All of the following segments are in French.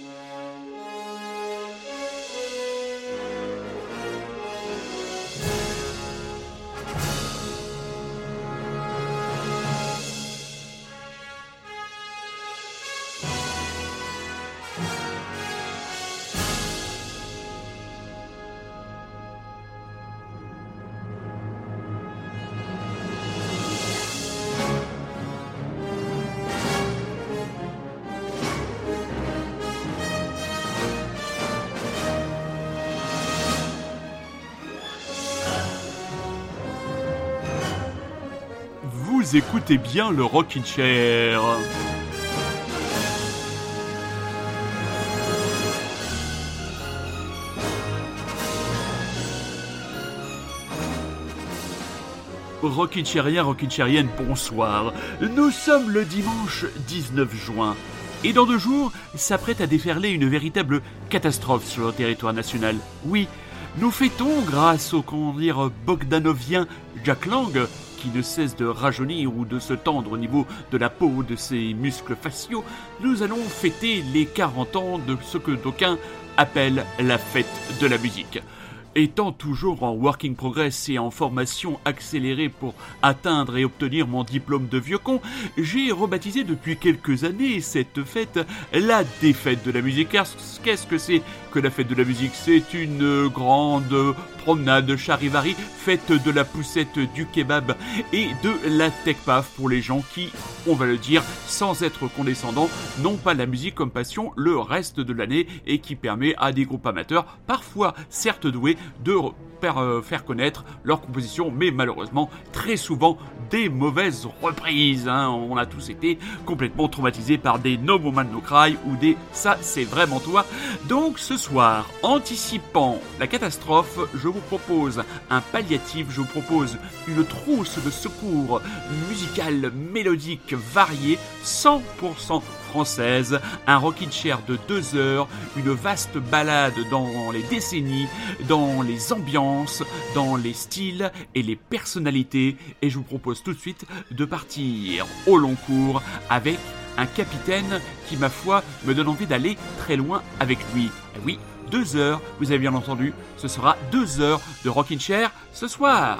Thank. Écoutez bien le Rockin' Chair. Rockin' Chairien, Rockin' Chairienne, bonsoir. Nous sommes le dimanche 19 juin. Et dans deux jours, s'apprête à déferler une véritable catastrophe sur le territoire national. Oui, nous fêtons, grâce au comment bogdanovien Jack Lang, qui ne cesse de rajeunir ou de se tendre au niveau de la peau de ses muscles faciaux, nous allons fêter les 40 ans de ce que d'aucuns appellent la fête de la musique. Étant toujours en working progress et en formation accélérée pour atteindre et obtenir mon diplôme de vieux con, j'ai rebaptisé depuis quelques années cette fête la défaite de la musique. Qu'est-ce que c'est que la fête de la musique? C'est une grande promenade charivari faite de la poussette du kebab et de la tech paf pour les gens qui, on va le dire, sans être condescendants, n'ont pas la musique comme passion le reste de l'année et qui permet à des groupes amateurs, parfois certes doués, de euh, faire connaître leur composition, mais malheureusement très souvent des mauvaises reprises. Hein. On a tous été complètement traumatisés par des No Moment No Cry ou des Ça c'est vraiment toi. Donc ce soir, anticipant la catastrophe, je vous propose un palliatif, je vous propose une trousse de secours musicale mélodique variée, 100% française, un rocking chair de deux heures, une vaste balade dans les décennies, dans les ambiances, dans les styles et les personnalités. Et je vous propose tout de suite de partir au long cours avec un capitaine qui, ma foi, me donne envie d'aller très loin avec lui. Et oui, deux heures, vous avez bien entendu, ce sera deux heures de rocking chair ce soir.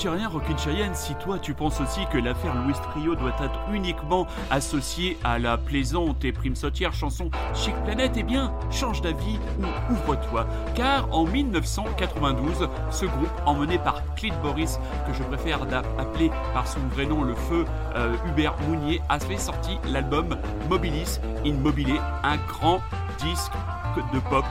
Chérien, Rockin' Chérienne, si toi tu penses aussi que l'affaire Louis Trio doit être uniquement associée à la plaisante et prime sautière chanson Chic Planète, eh bien, change d'avis ou ouvre-toi. Car en 1992, ce groupe, emmené par Clint Boris, que je préfère appeler par son vrai nom le feu euh, Hubert Mounier, a fait sortir l'album Mobilis in Mobile, un grand disque de pop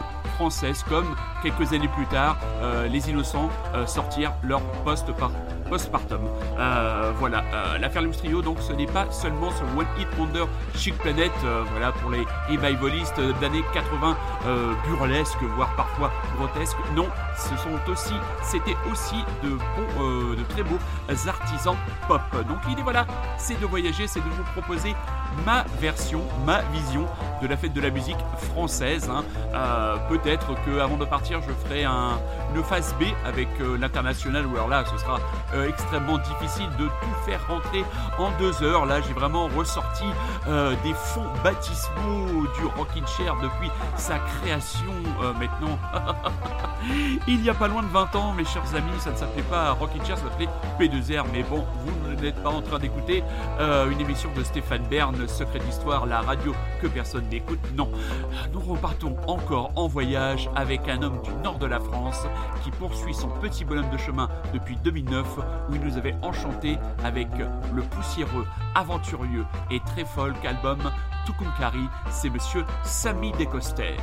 comme quelques années plus tard euh, les innocents euh, sortirent leur post par postpartum. Euh, voilà, euh, l'affaire Trio, donc ce n'est pas seulement ce One Hit Wonder Chic Planet, voilà pour les revivalistes d'années 80 euh, burlesques, voire parfois grotesques. Non, ce sont aussi, c'était aussi de de très beaux artisans pop. Donc l'idée, voilà, c'est de voyager, c'est de vous proposer ma version, ma vision de la fête de la musique française. hein. Euh, Peut-être que avant de partir, je ferai un, une phase B avec euh, l'international, ou alors là, ce sera euh, extrêmement difficile de tout faire rentrer en deux heures. Là, j'ai vraiment ressorti des fonds baptismaux du Rockin' Chair depuis sa création maintenant. Il n'y a pas loin de 20 ans, mes chers amis, ça ne s'appelait pas Rockin' Chair, ça s'appelait P2R, mais bon, vous n'êtes pas en train d'écouter une émission de Stéphane Bern, Secret d'Histoire, la radio que personne n'écoute. Non, nous repartons encore en voyage avec un homme du nord de la France qui poursuit son petit bonhomme de chemin depuis 2009 où il nous avait enchanté avec le poussiéreux, aventureux et très folk album Tukunkari, c'est monsieur Samy Descoster.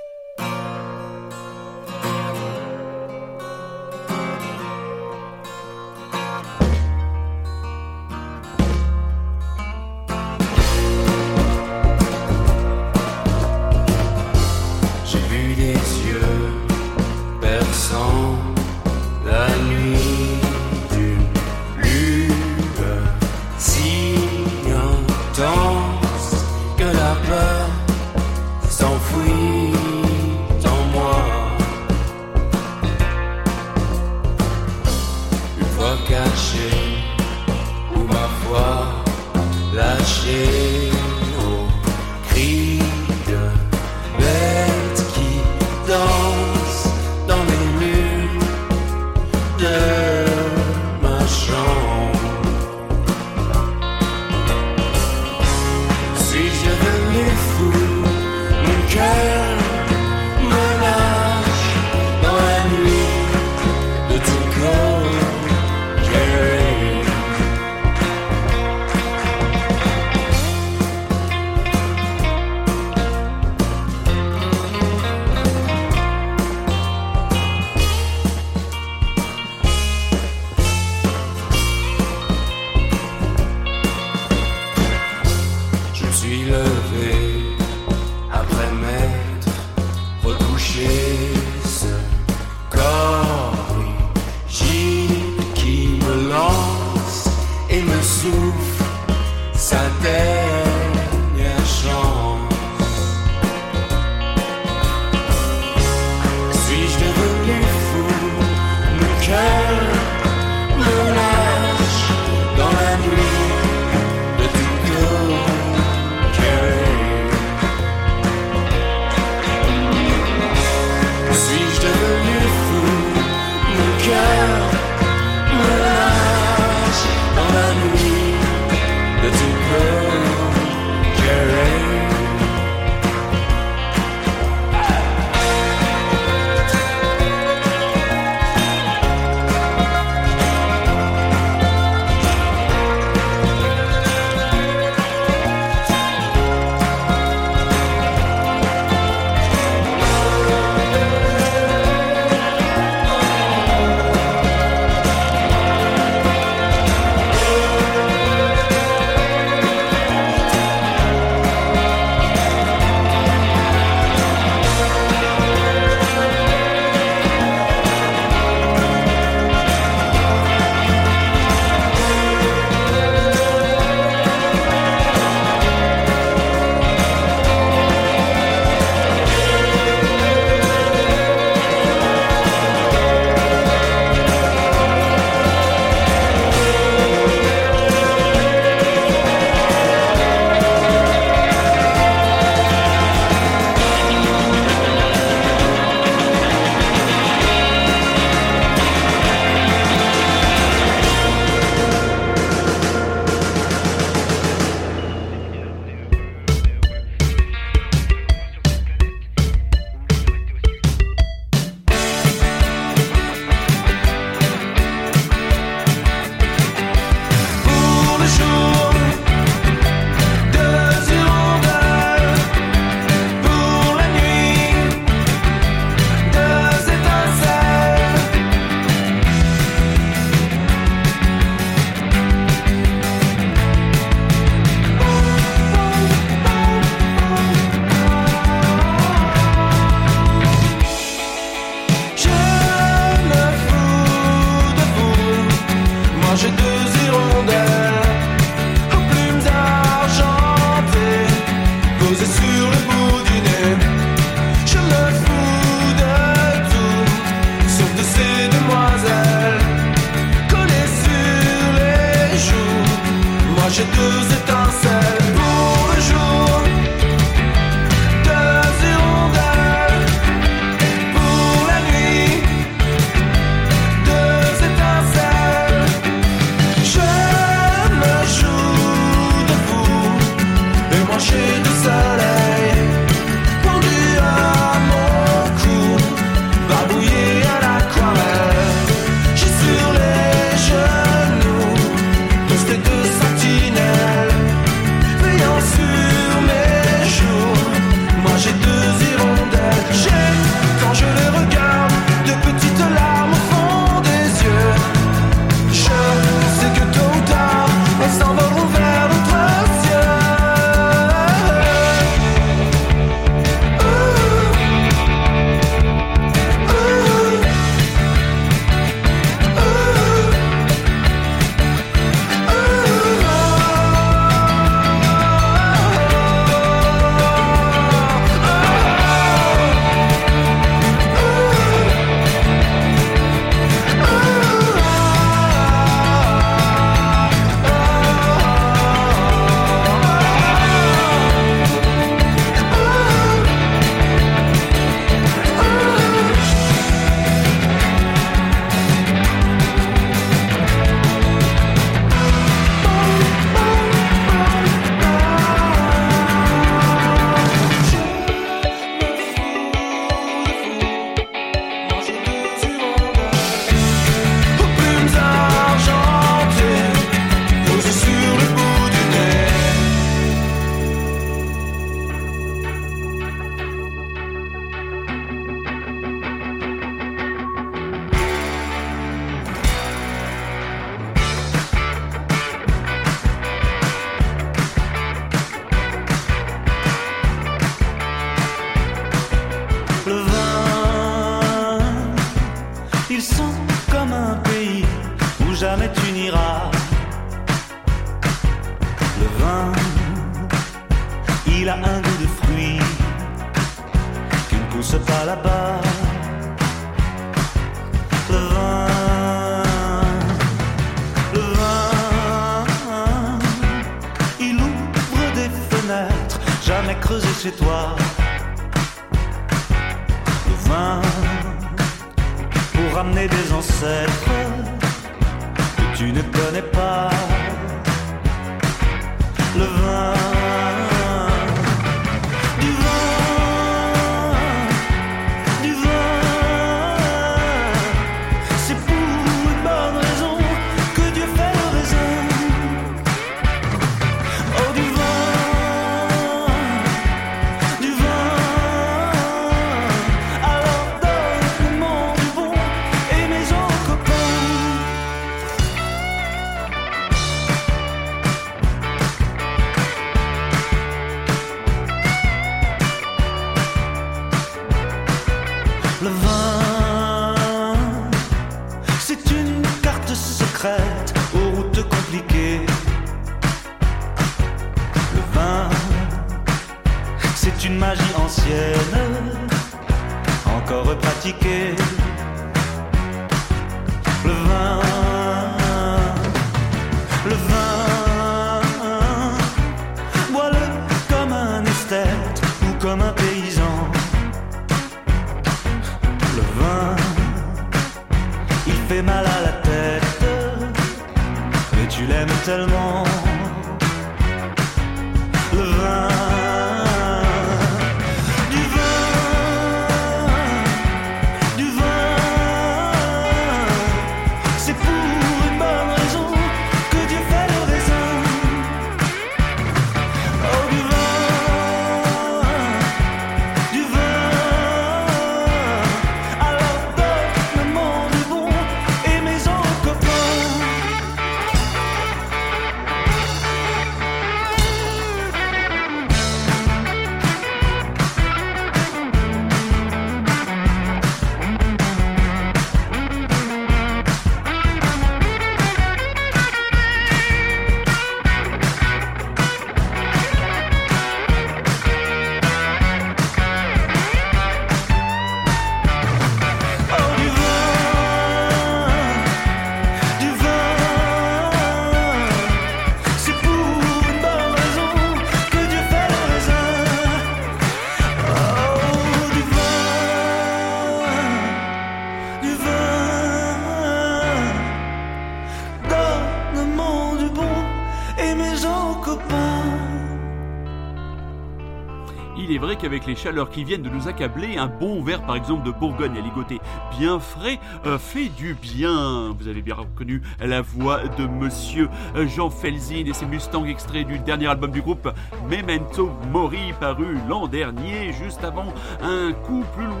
Qu'avec les chaleurs qui viennent de nous accabler, un bon verre par exemple de Bourgogne à ligoter bien frais euh, fait du bien. Vous avez bien reconnu la voix de monsieur euh, Jean Felzin et ses Mustangs extraits du dernier album du groupe Memento Mori paru l'an dernier, juste avant un coup plus loin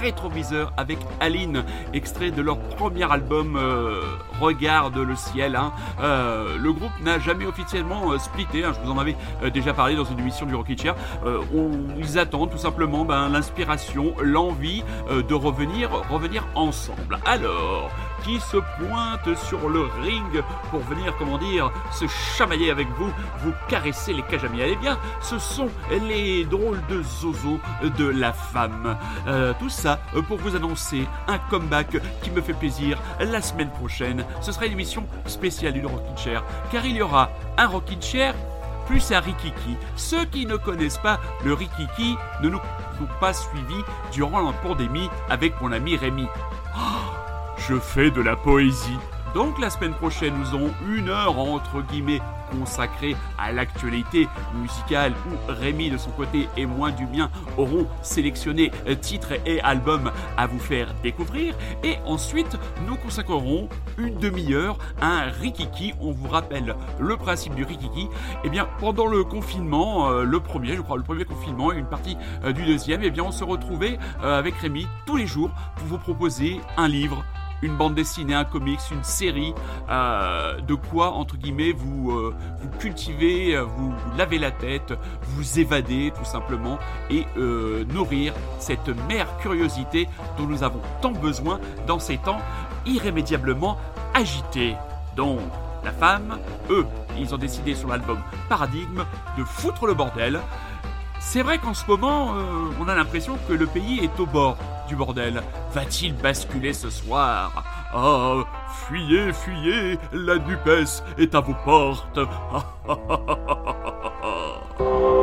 rétroviseur avec Aline, extrait de leur premier album euh, Regarde le ciel. hein. Euh, le groupe n'a jamais officiellement euh, splitté, hein, je vous en avais déjà parlé dans une émission du Rocky Chair. On- ils attendent tout simplement ben, l'inspiration, l'envie de revenir, revenir ensemble. Alors, qui se pointe sur le ring pour venir, comment dire, se chamailler avec vous, vous caresser les cajamis Eh bien, ce sont les drôles de zozo de la femme. Euh, tout ça pour vous annoncer un comeback qui me fait plaisir la semaine prochaine. Ce sera une émission spéciale du Rockin' Chair, car il y aura un Rockin' Chair plus un Rikiki. Ceux qui ne connaissent pas le Rikiki ne nous ont pas suivis durant la pandémie avec mon ami Rémi. Je fais de la poésie. Donc la semaine prochaine, nous aurons une heure entre guillemets consacrée à l'actualité musicale où Rémi de son côté et moi du mien auront sélectionné euh, titres et albums à vous faire découvrir. Et ensuite, nous consacrerons une demi-heure à un Rikiki. On vous rappelle le principe du Rikiki. Eh bien, pendant le confinement, euh, le premier, je crois, le premier confinement et une partie euh, du deuxième, eh bien, on se retrouvait avec Rémi tous les jours pour vous proposer un livre une bande dessinée, un comics, une série, euh, de quoi, entre guillemets, vous, euh, vous cultivez, euh, vous, lavez la tête, vous évadez tout simplement et euh, nourrir cette mère curiosité dont nous avons tant besoin dans ces temps irrémédiablement agités. Donc, la femme, eux, ils ont décidé sur l'album Paradigme de foutre le bordel. C'est vrai qu'en ce moment, euh, on a l'impression que le pays est au bord du bordel. Va-t-il basculer ce soir? Ah, fuyez, fuyez, la Nupes est à vos portes.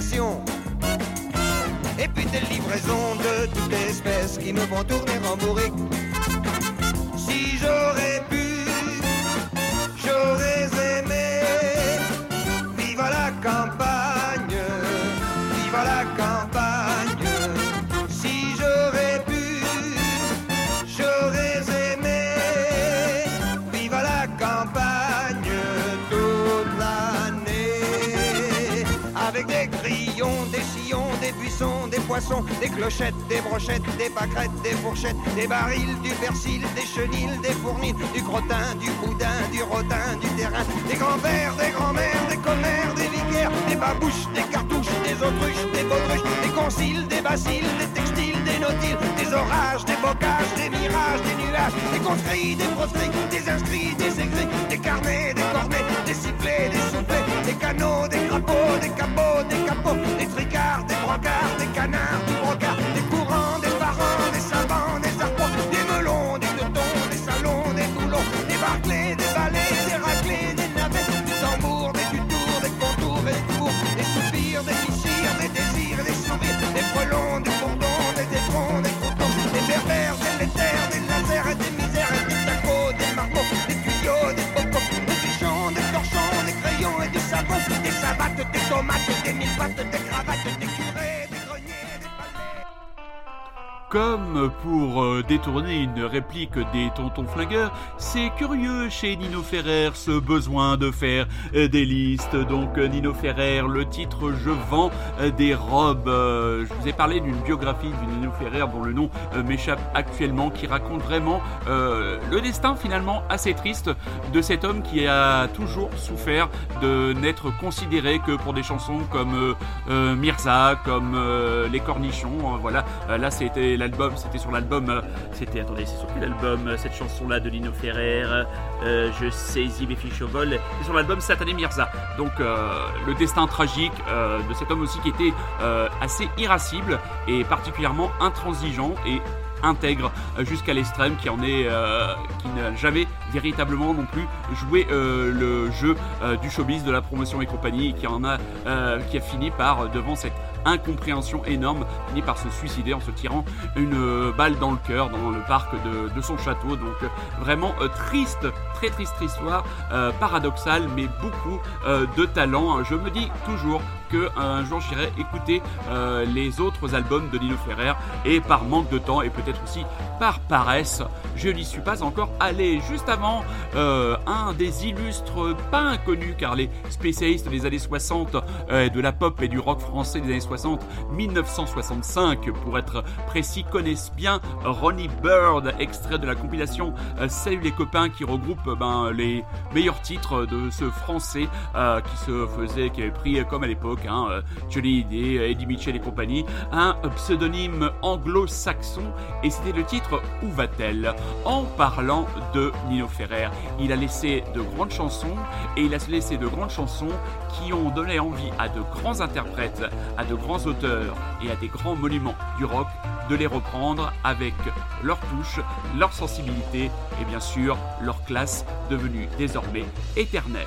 canción des clochettes, des brochettes, des pâquerettes, des fourchettes, des barils, du persil, des chenilles, des fournils, du crottin, du boudin, du rotin, du terrain, des grands-pères, des grands-mères, des commères, des vicaires, des babouches, des cartouches, des autruches, des baudruches, des conciles, des basiles, des textiles, des nautiles, des orages, des bocages, des mirages, des nuages, des conscrits, des proscrits, des inscrits, des écrits, des carnets, des cornets, des sifflets, des soufflets, des canaux, des crapauds, des savates, des tomates, des mille Comme pour euh, détourner une réplique des tontons flingueurs, c'est curieux chez Nino Ferrer ce besoin de faire euh, des listes. Donc euh, Nino Ferrer, le titre Je vends des robes. Je vous ai parlé d'une biographie du Nino Ferrer dont le nom m'échappe actuellement, qui raconte vraiment euh, le destin finalement assez triste de cet homme qui a toujours souffert de n'être considéré que pour des chansons comme euh, Mirza, comme Les Cornichons. euh, voilà, là c'était l'album, c'était sur l'album, euh, c'était, attendez, c'est sur quel album euh, cette chanson-là de Lino Ferrer euh, Je saisis mes fiches au vol. C'est sur l'album Satané Mirza. Donc le destin tragique de cet homme aussi qui était assez irascible et particulièrement intransigeant et intègre jusqu'à l'extrême qui en est qui n'a jamais véritablement non plus joué le jeu du showbiz de la promotion et compagnie et qui en a qui a fini par devant cette incompréhension énorme fini par se suicider en se tirant une euh, balle dans le cœur dans le parc de, de son château. Donc euh, vraiment euh, triste très triste histoire paradoxale mais beaucoup de talent je me dis toujours que un jour j'irai écouter euh, les autres albums de Lino Ferrer et par manque de temps et peut-être aussi par paresse, je n'y suis pas encore allé. Juste avant, euh, un des illustres, pas inconnus car les spécialistes des années 60 euh, de la pop et du rock français des années 60, 1965 pour être précis, connaissent bien Ronnie Bird, extrait de la compilation euh, Salut les copains qui regroupe euh, ben, les meilleurs titres de ce français euh, qui se faisait, qui avait pris euh, comme à l'époque hein, euh, Johnny Hallyday, Eddie Mitchell et compagnie, un pseudonyme anglo-saxon et c'était le titre Où va-t-elle? En parlant de Nino Ferrer, il a laissé de grandes chansons et il a laissé de grandes chansons qui ont donné envie à de grands interprètes, à de grands auteurs et à des grands monuments du rock de les reprendre avec leur touche, leur sensibilité et bien sûr leur classe devenue désormais éternelle.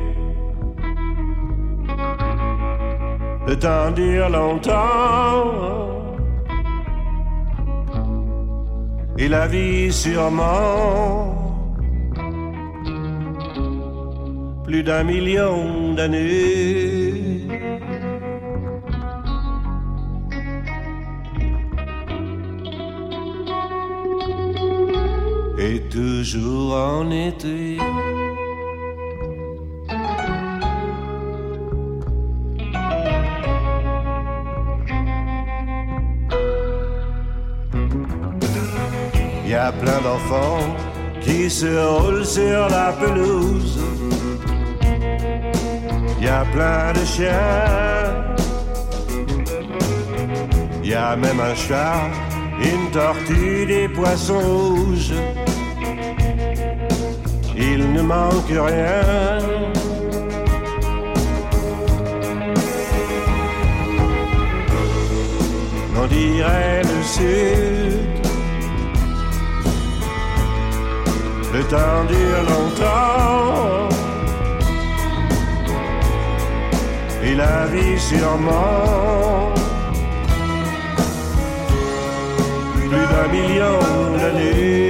le temps dure longtemps. Et la vie sûrement plus d'un million d'années. Et toujours en été. Y a plein d'enfants qui se roulent sur la pelouse. Y a plein de chiens. Y a même un chat, une tortue, des poissons rouges. Il ne manque rien. On dirait le sud. Le temps dure longtemps. Et la vie sûrement. Plus d'un million d'années.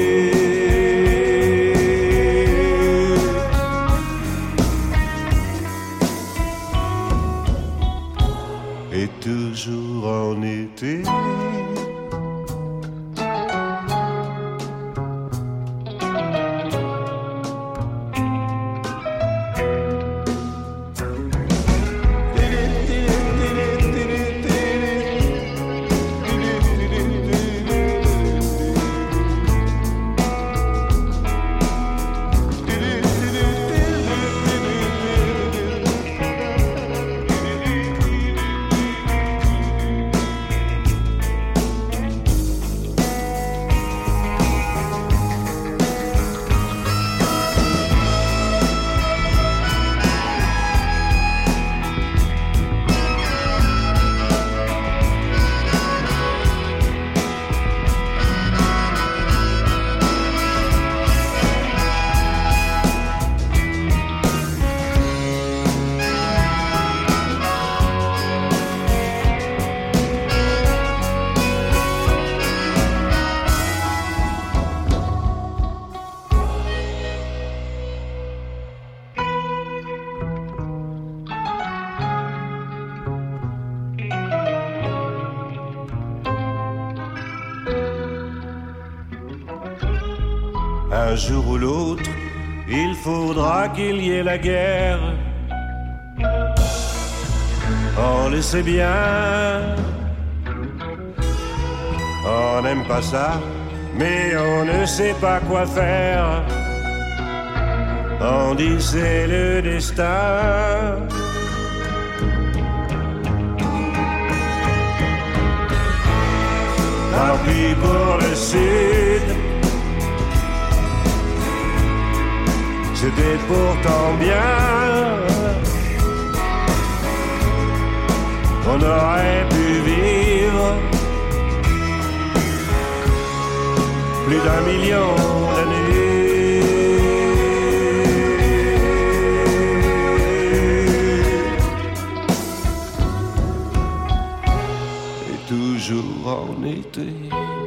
On le sait bien. On n'aime pas ça, mais on ne sait pas quoi faire. On dit c'est le destin. Pour le. C'était pourtant bien. On aurait pu vivre plus d'un million d'années. Et toujours en été.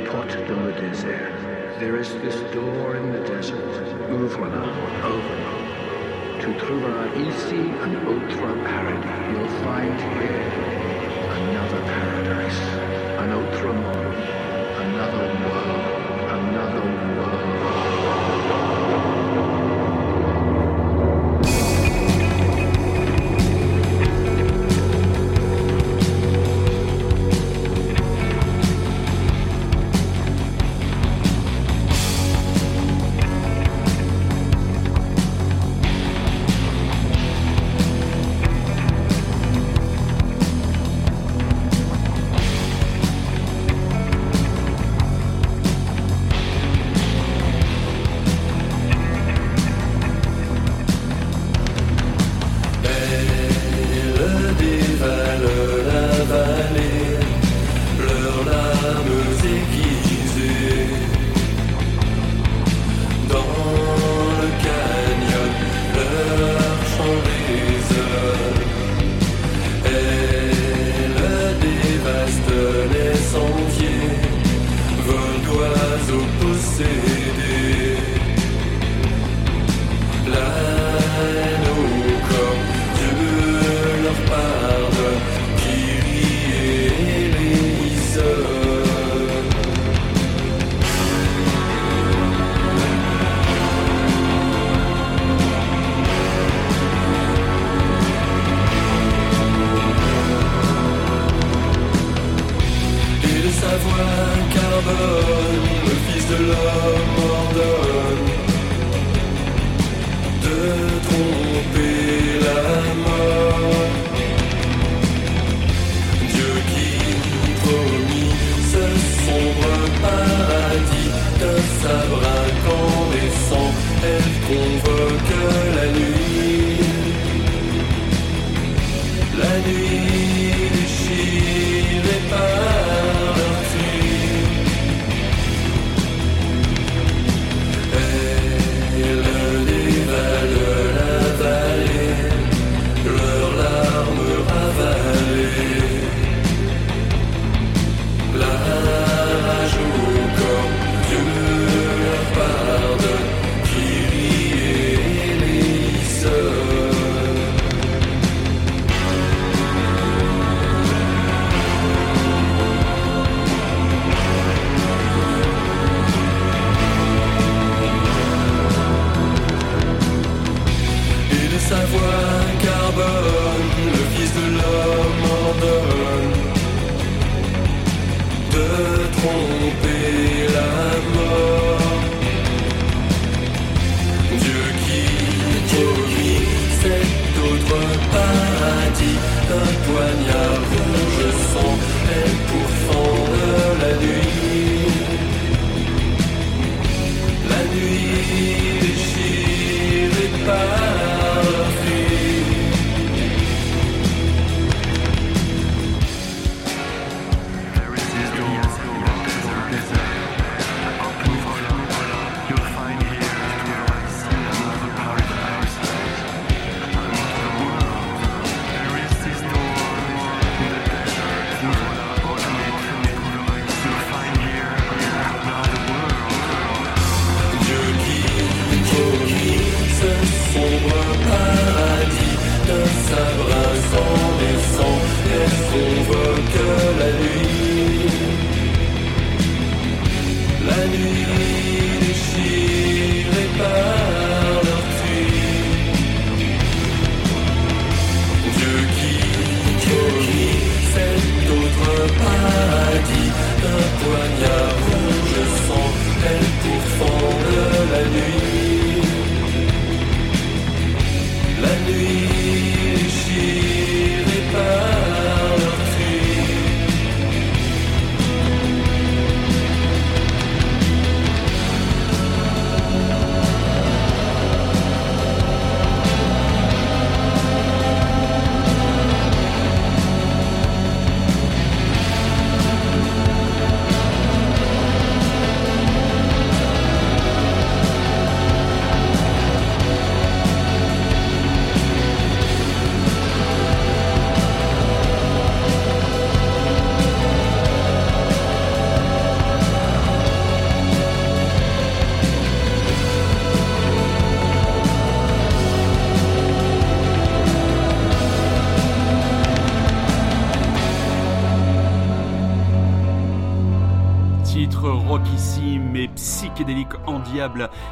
Il y a une porte dans le désert. There is this door in the desert. Ouvre-la, ouvre-la. Tu trouveras ici un autre paradis. You'll find here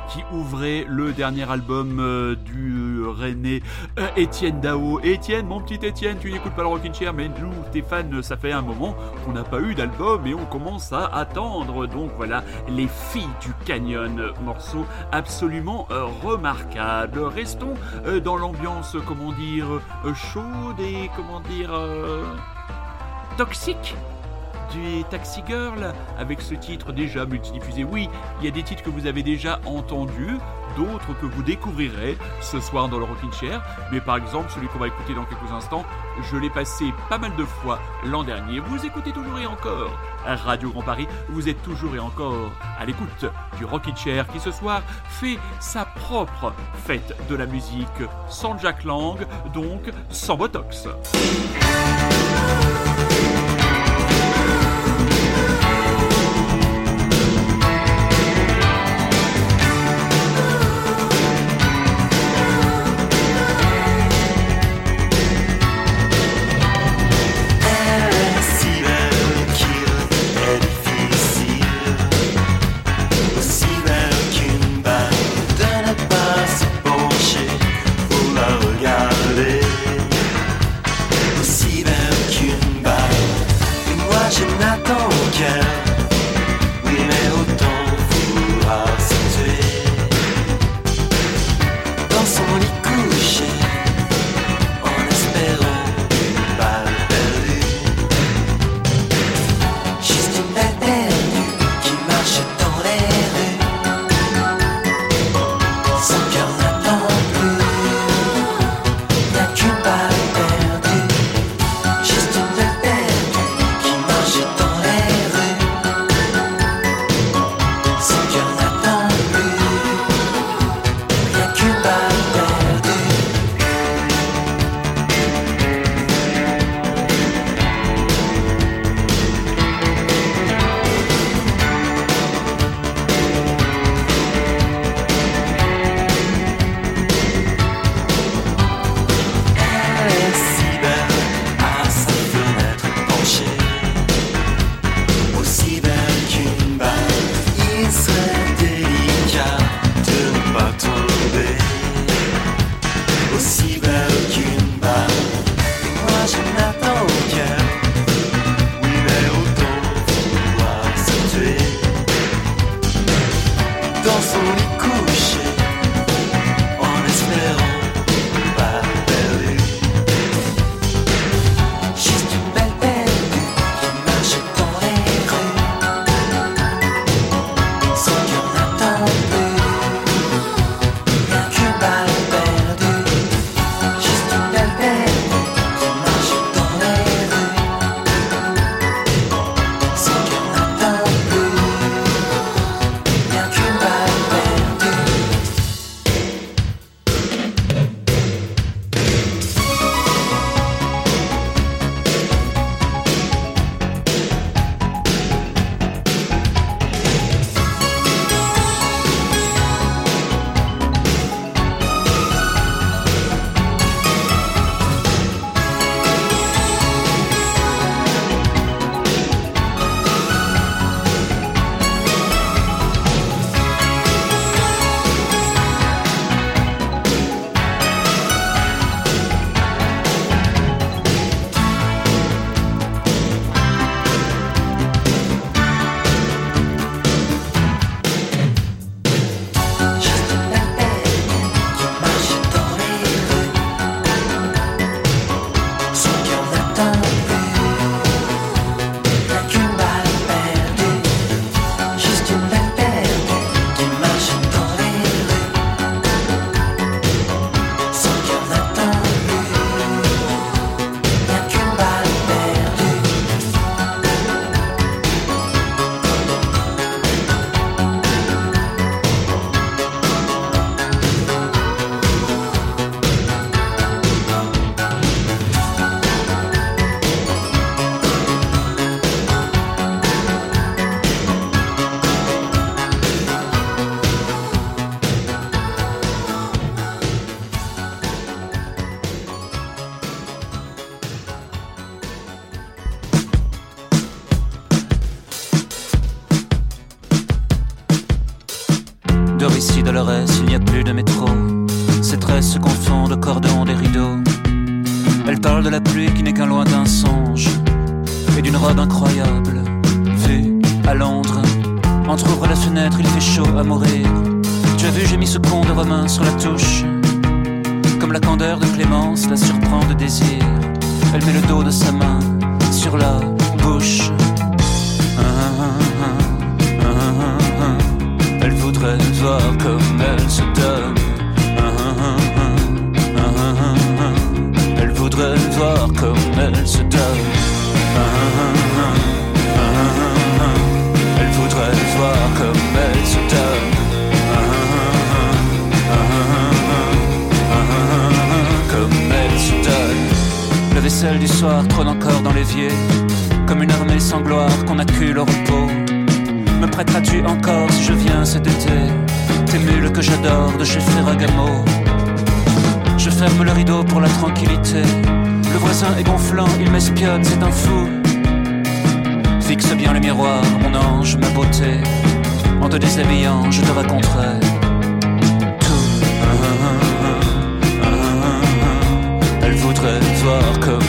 qui ouvrait le dernier album euh, du René euh, Étienne Dao. Étienne, mon petit Étienne, tu n'écoutes pas le Rockin' Chair, mais nous, tes fans, ça fait un moment qu'on n'a pas eu d'album et on commence à attendre. Donc voilà, Les Filles du Canyon, morceau absolument euh, remarquable. Restons euh, dans l'ambiance, comment dire, euh, chaude et comment dire, euh, toxique du Taxi Girl avec ce titre déjà multidiffusé. Oui, il y a des titres que vous avez déjà entendus, d'autres que vous découvrirez ce soir dans le Rockin' Chair. Mais par exemple, celui qu'on va écouter dans quelques instants, je l'ai passé pas mal de fois l'an dernier. Vous écoutez toujours et encore Radio Grand Paris. Vous êtes toujours et encore à l'écoute du Rockin' Chair qui ce soir fait sa propre fête de la musique sans Jack Lang, donc sans Botox. Sur la touche. Bien le miroir, mon ange, ma beauté. En te déshabillant, je te raconterai tout. Elle voudrait voir comme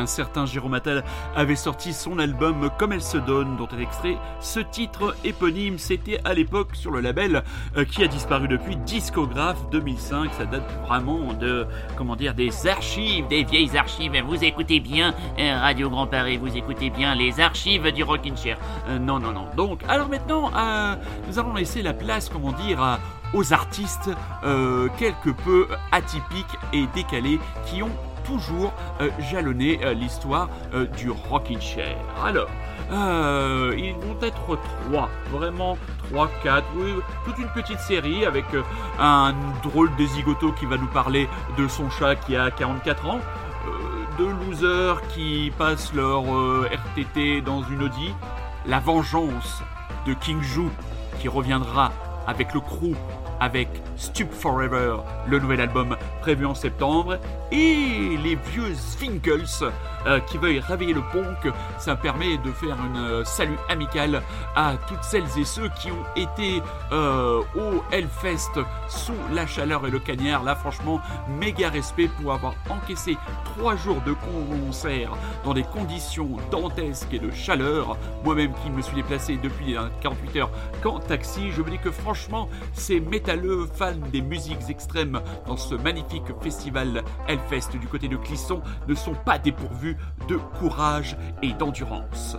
2005, un certain Jérôme Attal avait sorti son album Comme elle se donne, dont est extrait ce titre éponyme. C'était à l'époque sur le label euh, qui a disparu depuis Discographe 2005. Ça date vraiment de, comment dire, des archives, des vieilles archives. Vous écoutez bien euh, Radio Grand Paris, vous écoutez bien les archives du Rockin' Chair. Euh, non, non, non. Donc, alors maintenant, nous allons laisser la place, comment dire, aux artistes quelque peu atypiques et décalés qui ont toujours euh, jalonné euh, l'histoire euh, du Rockin' Chair. Alors, euh, ils vont être trois, vraiment trois, quatre, oui, toute une petite série avec un drôle de qui va nous parler de son chat qui a 44 ans, deux losers qui passent leur RTT dans une Audi, la vengeance de King Ju qui reviendra avec le crew avec Stup Forever, le nouvel album prévu en septembre, et les vieux Zwinkels euh, qui veulent réveiller le punk. Ça permet de faire une euh, salut amical à toutes celles et ceux qui ont été euh, au Hellfest sous la chaleur et le cagnard. Là, franchement, méga respect pour avoir encaissé trois jours de concert dans des conditions dantesques et de chaleur. Moi-même qui me suis déplacé depuis euh, 48 heures qu'en taxi, je me dis que franchement, ces métalleux fans des musiques extrêmes dans ce magnifique festival Hellfest du côté de Clisson ne sont pas dépourvus de courage et d'endurance.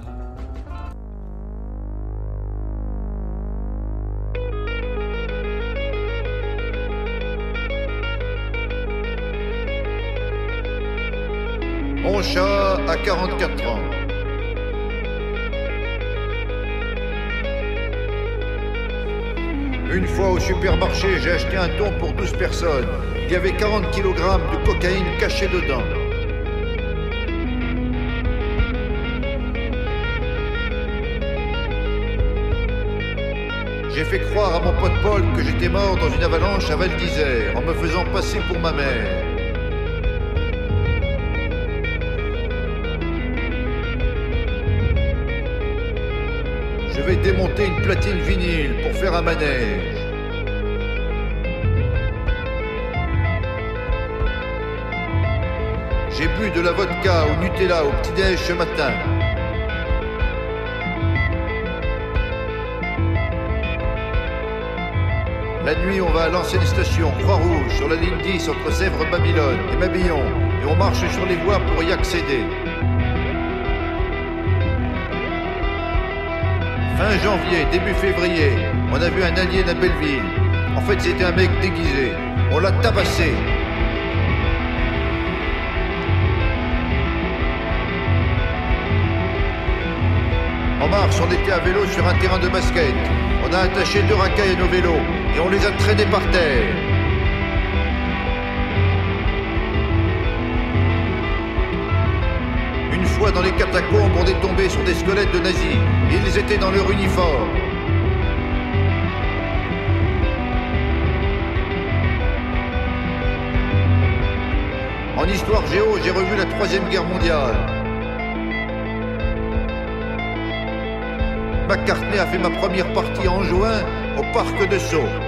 Mon chat a 44 ans. Une fois au supermarché, j'ai acheté un thon pour 12 personnes. Il y avait 40 kg de cocaïne cachée dedans. J'ai fait croire à mon pote Paul que j'étais mort dans une avalanche à Val d'Isère en me faisant passer pour ma mère. Je vais démonter une platine vinyle pour faire un manège. J'ai bu de la vodka au Nutella au petit-déj ce matin. La nuit, on va à l'ancienne station Croix-Rouge sur la ligne 10 entre Sèvres, Babylone et Mabillon et on marche sur les voies pour y accéder. Fin janvier, début février, on a vu un alien à Belleville. En fait, c'était un mec déguisé. On l'a tabassé. En mars, on était à vélo sur un terrain de basket. On a attaché deux racailles à nos vélos et on les a traînés par terre. Une fois dans les catacombes, on est tombé sur des squelettes de nazis. Ils étaient dans leur uniforme. En histoire géo, j'ai revu la Troisième Guerre mondiale. McCartney a fait ma première partie en juin au parc de Sceaux.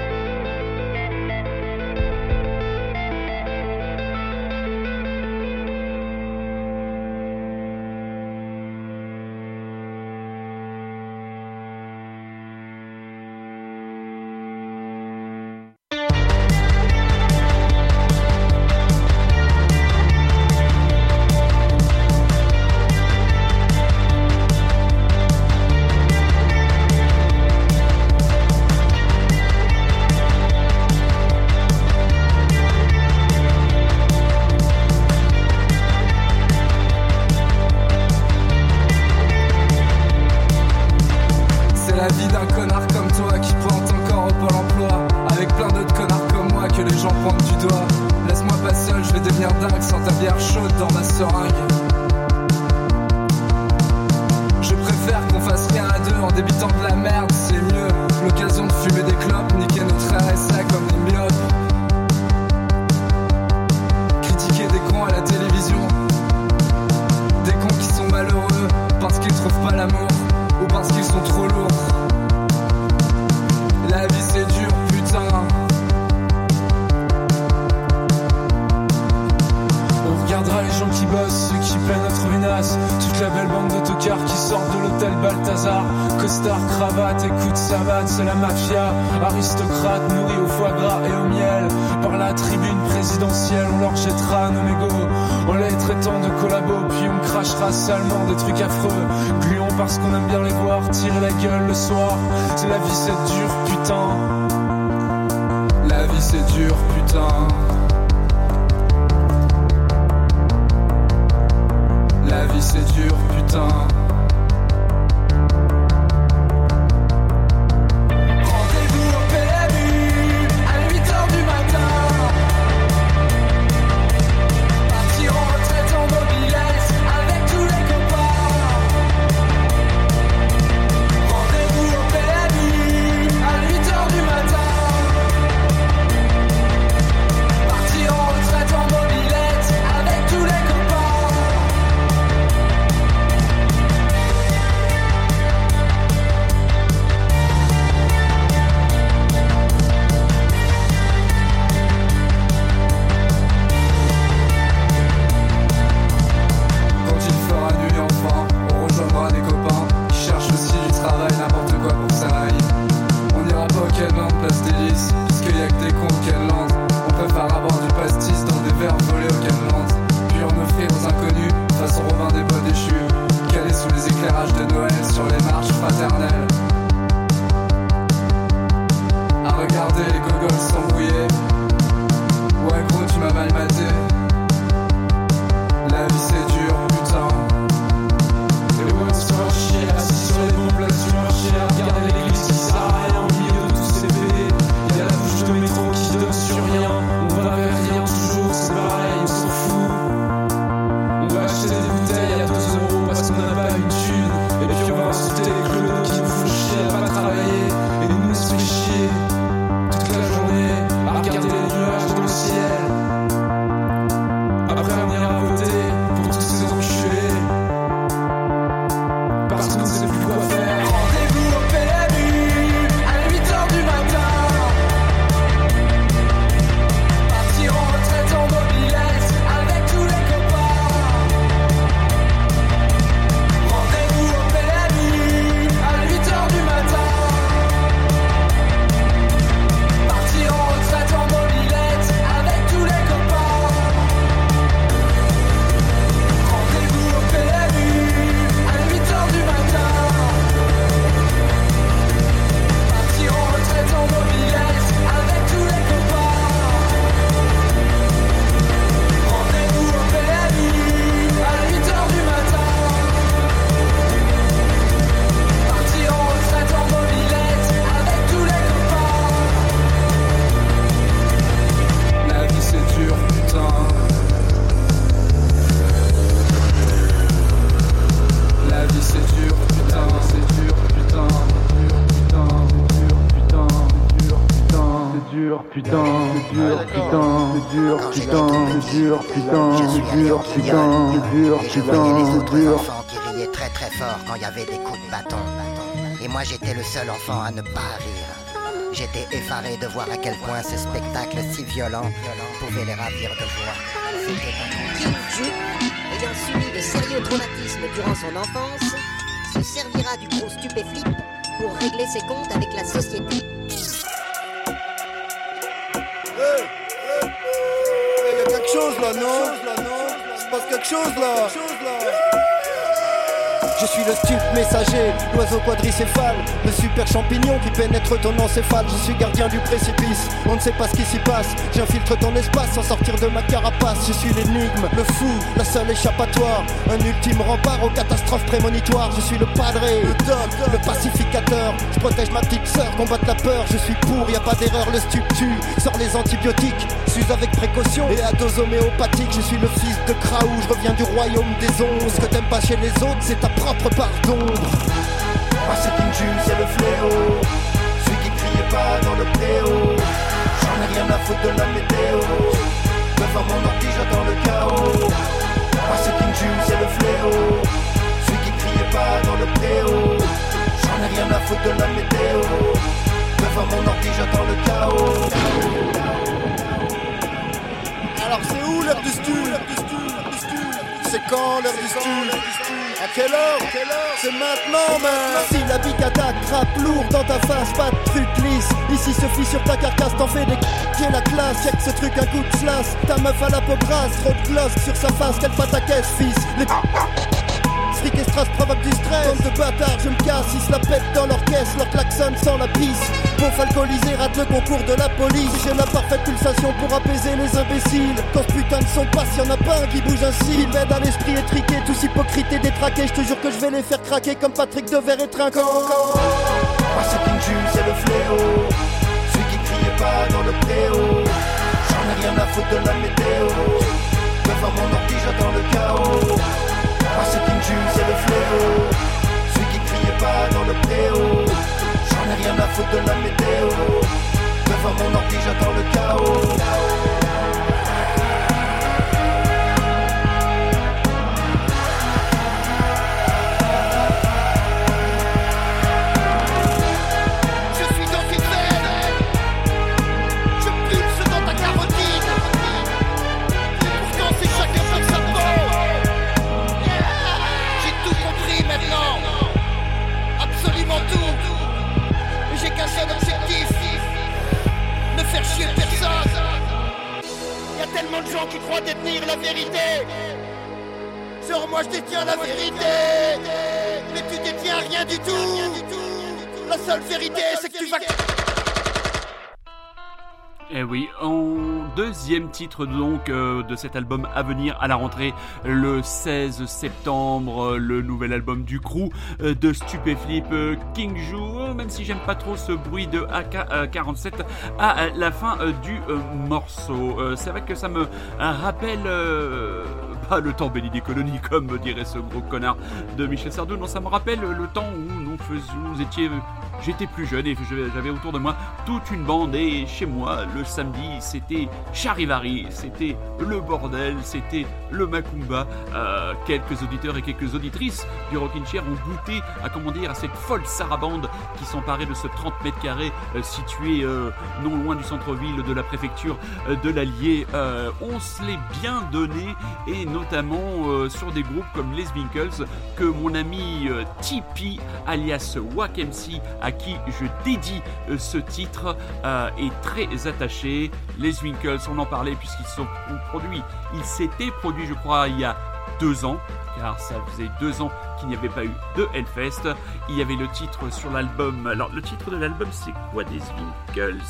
Je suis le stup messager, l'oiseau quadricéphale, le super champignon qui pénètre ton encéphale. Je suis gardien du précipice, on ne sait pas ce qui s'y passe. J'infiltre ton espace sans sortir de ma carapace. Je suis l'énigme, le fou, la seule échappatoire. Un ultime rempart aux catastrophes prémonitoires. Je suis le padré, le doc, le pacificateur. Je protège ma petite sœur, combattre la peur. Je suis pour, y a pas d'erreur, le stup tue. Sors les antibiotiques, suis avec précaution et à dose homéopathique. Je suis le de Kraou, je reviens du royaume des ondes. Ce que t'aimes pas chez les autres, c'est ta propre part d'ombre. Moi c'est Jules, c'est le fléau. Celui qui criait pas dans le préau. J'en ai rien à foutre de la météo. Devant mon ordi, j'attends le chaos. Moi c'est Jules, c'est le fléau. Celui qui criait pas dans le préau. J'en ai rien à foutre de la météo. Devant mon ordi, j'attends le chaos. Alors c'est où l'heure du stu C'est quand l'heure du À quelle heure? C'est maintenant man. Si la big attaque lourd dans ta face, pas de truc lisse. Ici se fie sur ta carcasse, t'en fais des qui la classe. Check ce truc un coup de slash Ta meuf à la peau grasse, trop de gloss sur sa face Qu'elle fasse ta caisse fils Fric et strass provoque du stress. Bande de bâtards, je me casse, ils se la pètent dans leur caisse Leur klaxon sans la pisse. Beauf alcoolisé rate le concours de la police. J'ai la parfaite pulsation pour apaiser les imbéciles. Quand ce putain de son passe, y'en a pas un qui bouge ainsi. Bête à l'esprit étriqué, tous hypocrites et détraqués. Je te jure que je vais les faire craquer comme Patrick Devers et Trinquant. Moi c'est King Jules, c'est le fléau. Celui qui criait pas dans le préau. J'en ai rien à foutre de la météo. Devant mon ordi j'attends le chaos moi c'est King Jules, c'est le fléau. Celui qui criait pas dans le préau. J'en ai rien à foutre de la météo. Devant mon ordi j'attends le chaos tellement de gens qui croient détenir la vérité. Sur moi je détiens la vérité. Mais tu détiens rien du tout. La seule vérité c'est que tu vas Eh oui, en deuxième titre donc euh, de cet album à venir à la rentrée le 16 septembre, euh, le nouvel album du crew euh, de Stupéflip King Ju, euh, même si j'aime pas trop ce bruit de AK-47 à la fin du morceau. C'est vrai que ça me rappelle pas le temps béni des colonies comme dirait ce gros connard de Michel Sardou, non ça me rappelle le temps où nous faisions, J'étais plus jeune et j'avais autour de moi toute une bande et chez moi le samedi c'était Charivari, c'était le bordel, c'était le Macumba. Euh, quelques auditeurs et quelques auditrices du Rockin' Chair ont goûté à comment dire à cette folle sarabande qui s'emparait de ce 30 mètres carrés euh, situé euh, non loin du centre-ville de la préfecture de l'Allier. On se l'est bien donné et notamment euh, sur des groupes comme Les Winkles que mon ami euh, Tipeee alias Wack MC à qui je dédie euh, ce titre est très attaché. Les Winkles, on en parlait puisqu'ils sont produits. Ils s'étaient produits, je crois, il y a deux ans, ça faisait deux ans qu'il n'y avait pas eu de Hellfest. Il y avait le titre sur l'album. Alors, le titre de l'album, c'est quoi des Winkles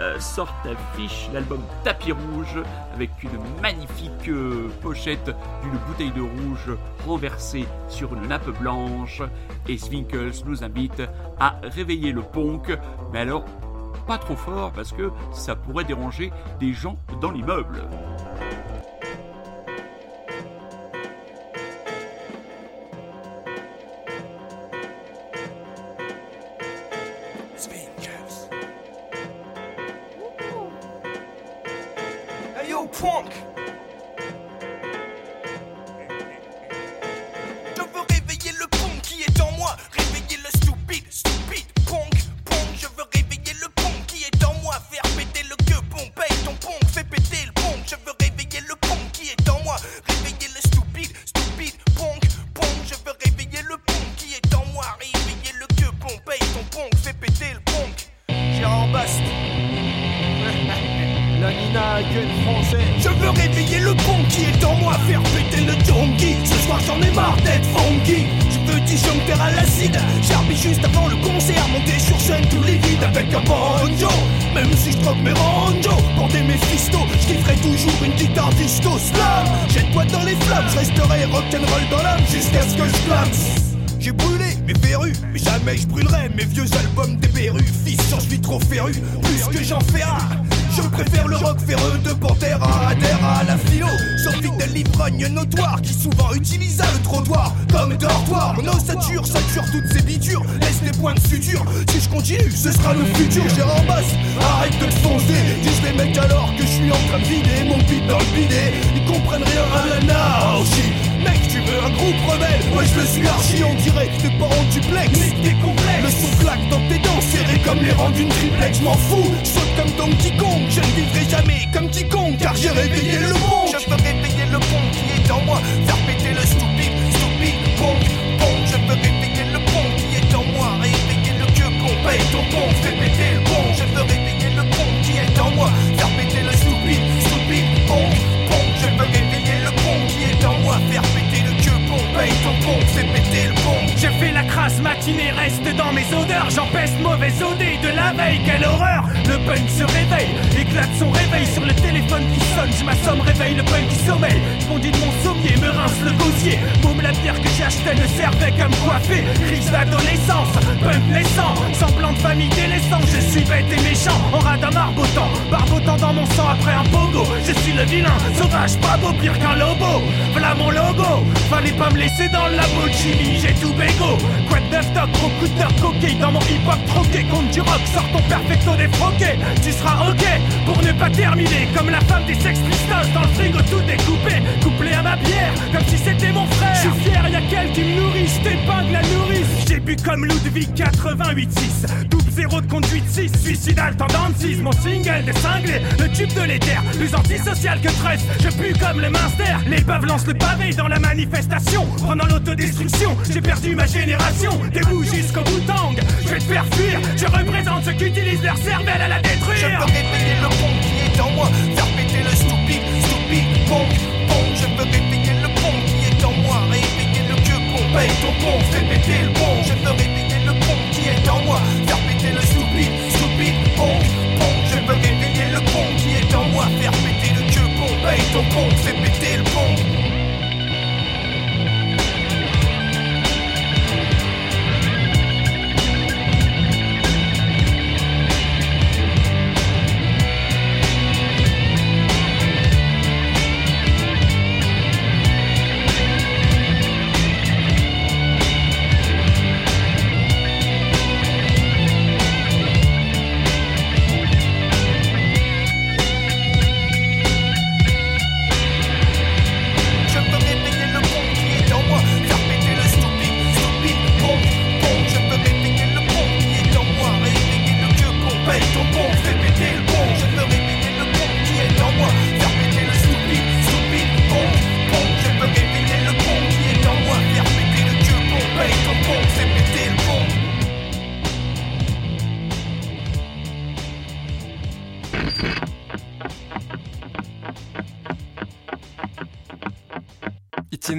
euh, Sort affiche l'album Tapis Rouge avec une magnifique euh, pochette d'une bouteille de rouge renversée sur une nappe blanche. Et Swinkles nous invite à réveiller le punk, mais alors pas trop fort parce que ça pourrait déranger des gens dans l'immeuble.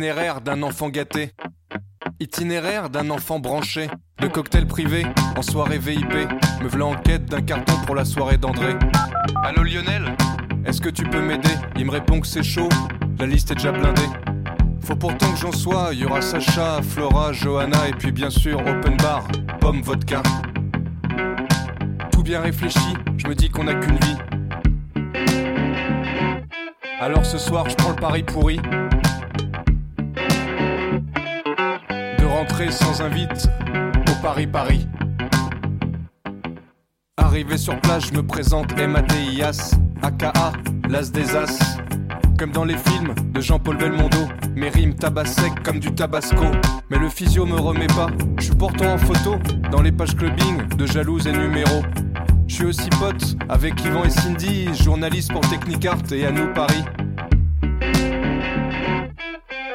Itinéraire d'un enfant gâté. Itinéraire d'un enfant branché. De cocktail privé en soirée VIP. Me v'là en quête d'un carton pour la soirée d'André. Allô Lionel? Est-ce que tu peux m'aider? Il me répond que c'est chaud. La liste est déjà blindée. Faut pourtant que j'en sois, y aura Sacha, Flora, Johanna et puis bien sûr Open Bar, pomme, vodka. Tout bien réfléchi, je me dis qu'on a qu'une vie. Alors ce soir, je prends le pari pourri, Entrée sans invite au Paris Paris. Arrivé sur place, je me présente MATIAS, AKA, l'as des as. Comme dans les films de Jean-Paul Belmondo, mes rimes tabassec comme du tabasco. Mais le physio me remet pas, je suis pourtant en photo dans les pages clubbing de jalouse et numéro. Je suis aussi pote avec Yvan et Cindy, journaliste pour Technicart et à nous Paris.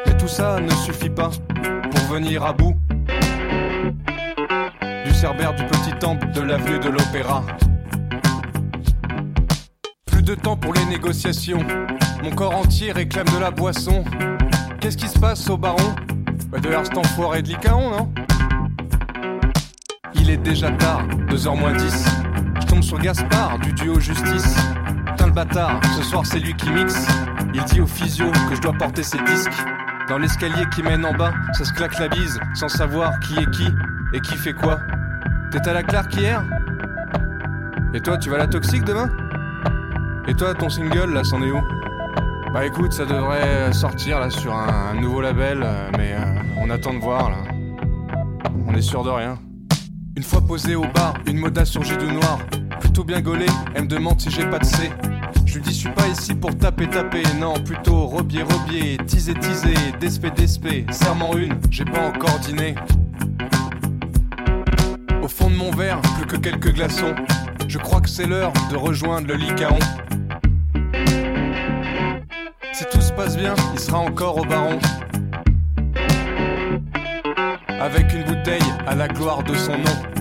Et tout ça ne suffit pas venir à bout du cerbère du petit temple de l'avenue de l'Opéra. Plus de temps pour les négociations. Mon corps entier réclame de la boisson. Qu'est-ce qui se passe au baron? Bah de l'air cet enfoiré de Licaon, non? Il est déjà tard, 2h moins 10. Je tombe sur Gaspard du duo Justice. Putain le bâtard, ce soir c'est lui qui mixe. Il dit au physio que je dois porter ses disques. Dans l'escalier qui mène en bas, ça se claque la bise sans savoir qui est qui et qui fait quoi. T'es à la Clark hier Et toi, tu vas à la toxique demain? Et toi, ton single là, c'en est où? Bah écoute, ça devrait sortir là sur un, nouveau label, euh, mais euh, on attend de voir là. On est sûr de rien. Une fois posé au bar, une moda sur Gidou noir, plutôt bien gaulé, elle me demande si j'ai pas de C. Je lui dis, je suis pas ici pour taper, taper, non, plutôt robier, robier, teaser, teaser, despé, despé, serment une, j'ai pas encore dîné. Au fond de mon verre, plus que quelques glaçons. Je crois que c'est l'heure de rejoindre le Licaon. Si tout se passe bien, il sera encore au baron. Avec une bouteille à la gloire de son nom.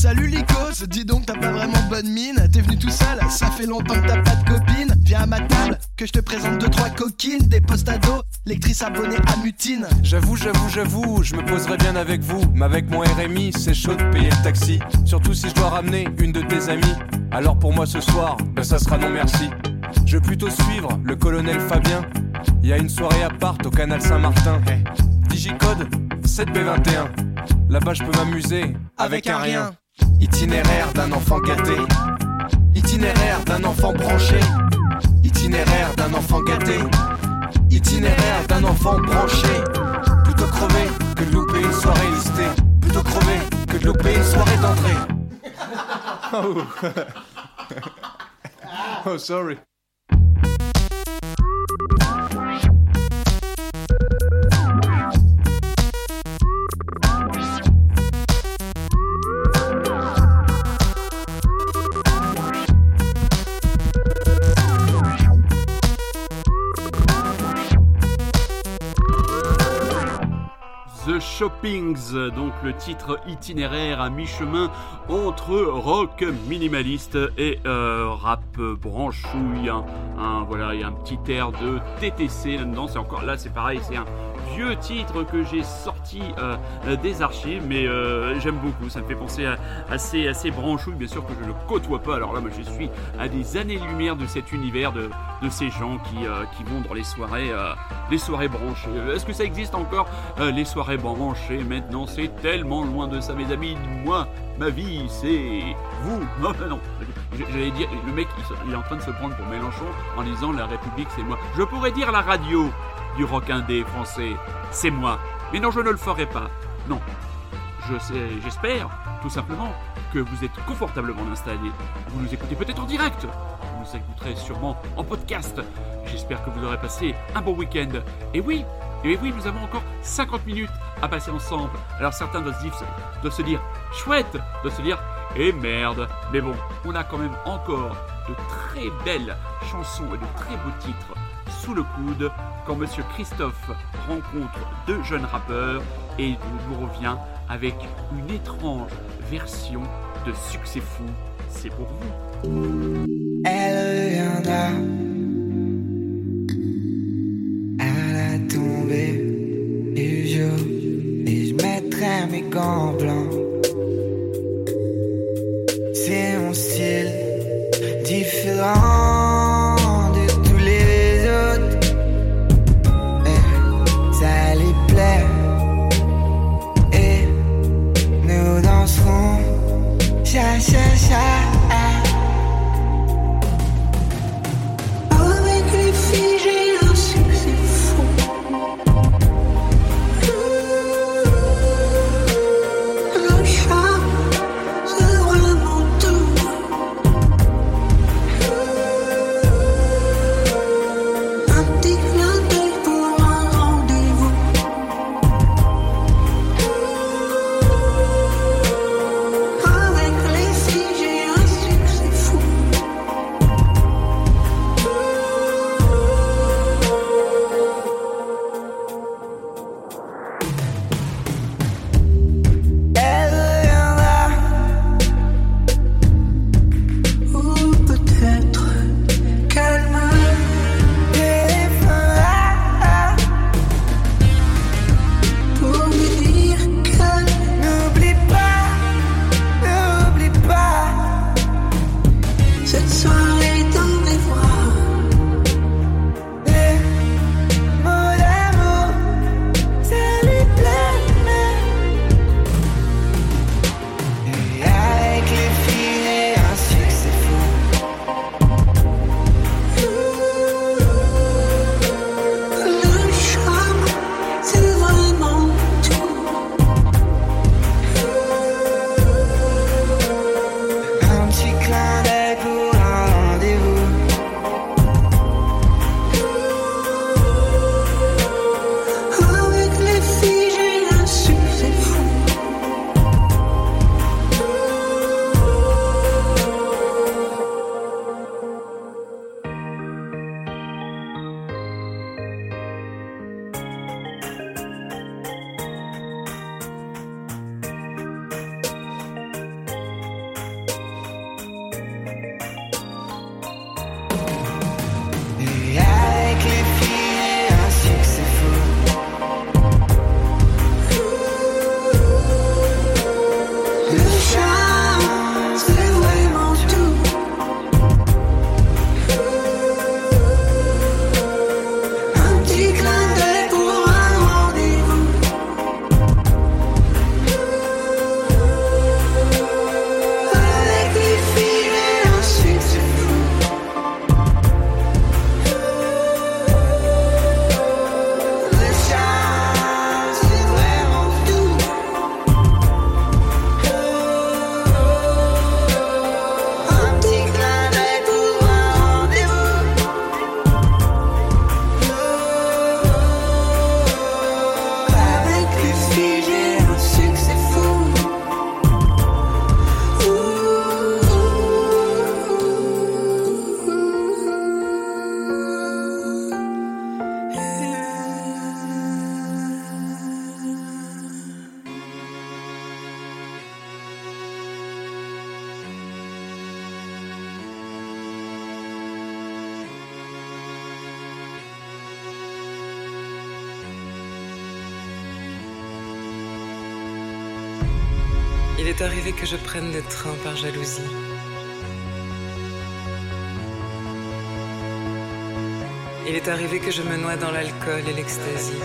Salut Lycos, dis donc t'as pas vraiment bonne mine T'es venu tout seul, ça fait longtemps que t'as pas de copine Viens à ma table, que je te présente deux trois coquines Des postes ados, lectrice abonnée à Mutine J'avoue, j'avoue, j'avoue, je me poserai bien avec vous. Mais avec mon RMI, c'est chaud de payer le taxi. Surtout si je dois ramener une de tes amies. Alors pour moi ce soir, ben ça sera non merci. Je vais plutôt suivre le colonel Fabien. Il y a une soirée à part au canal Saint-Martin. Digicode 7B21. Là-bas je peux m'amuser avec un rien. Itinéraire d'un enfant gâté. Itinéraire d'un enfant branché. Itinéraire d'un enfant gâté. Itinéraire d'un enfant branché. Plutôt crever que de louper une soirée listée. Plutôt crever que de louper une soirée d'entrée. Oh. oh, sorry. Shoppings, donc le titre itinéraire à mi-chemin entre rock minimaliste et euh, rap branchouille. Hein, voilà, il y a un petit air de TTC là-dedans. C'est encore là, c'est pareil, c'est un vieux titre que j'ai sorti euh, des archives, mais euh, j'aime beaucoup. Ça me fait penser à, à ces, à ces. Bien sûr que je ne côtoie pas. Alors là, je suis à des années-lumière de cet univers de, de ces gens qui, euh, qui vont dans les soirées, euh, les soirées branchées. Est-ce que ça existe encore euh, les soirées branchées maintenant? C'est tellement loin de ça, mes amis. Moi, ma vie, c'est vous. Non, non. J'allais dire, le mec, il, il est en train de se prendre pour Mélenchon en disant la République, c'est moi. Je pourrais dire la radio du rock indé français, c'est moi. Mais non, je ne le ferai pas. Non. Je j'espère, tout simplement, que vous êtes confortablement installés. Vous nous écoutez peut-être en direct. Vous nous écouterez sûrement en podcast. J'espère que vous aurez passé un bon week-end. Et oui, et oui, nous avons encore 50 minutes à passer ensemble. Alors certains doivent doivent se dire chouette, doivent se dire et merde. Mais bon, on a quand même encore de très belles chansons et de très beaux titres sous le coude quand Monsieur Christophe rencontre deux jeunes rappeurs et nous revient avec une étrange version de Succès Fou. C'est pour vous. Elle reviendra à la tombée du jour et je mettrai mes gants blancs. C'est mon style différent 卸下 Il est arrivé que je prenne des trains par jalousie. Il est arrivé que je me noie dans l'alcool et l'extasie.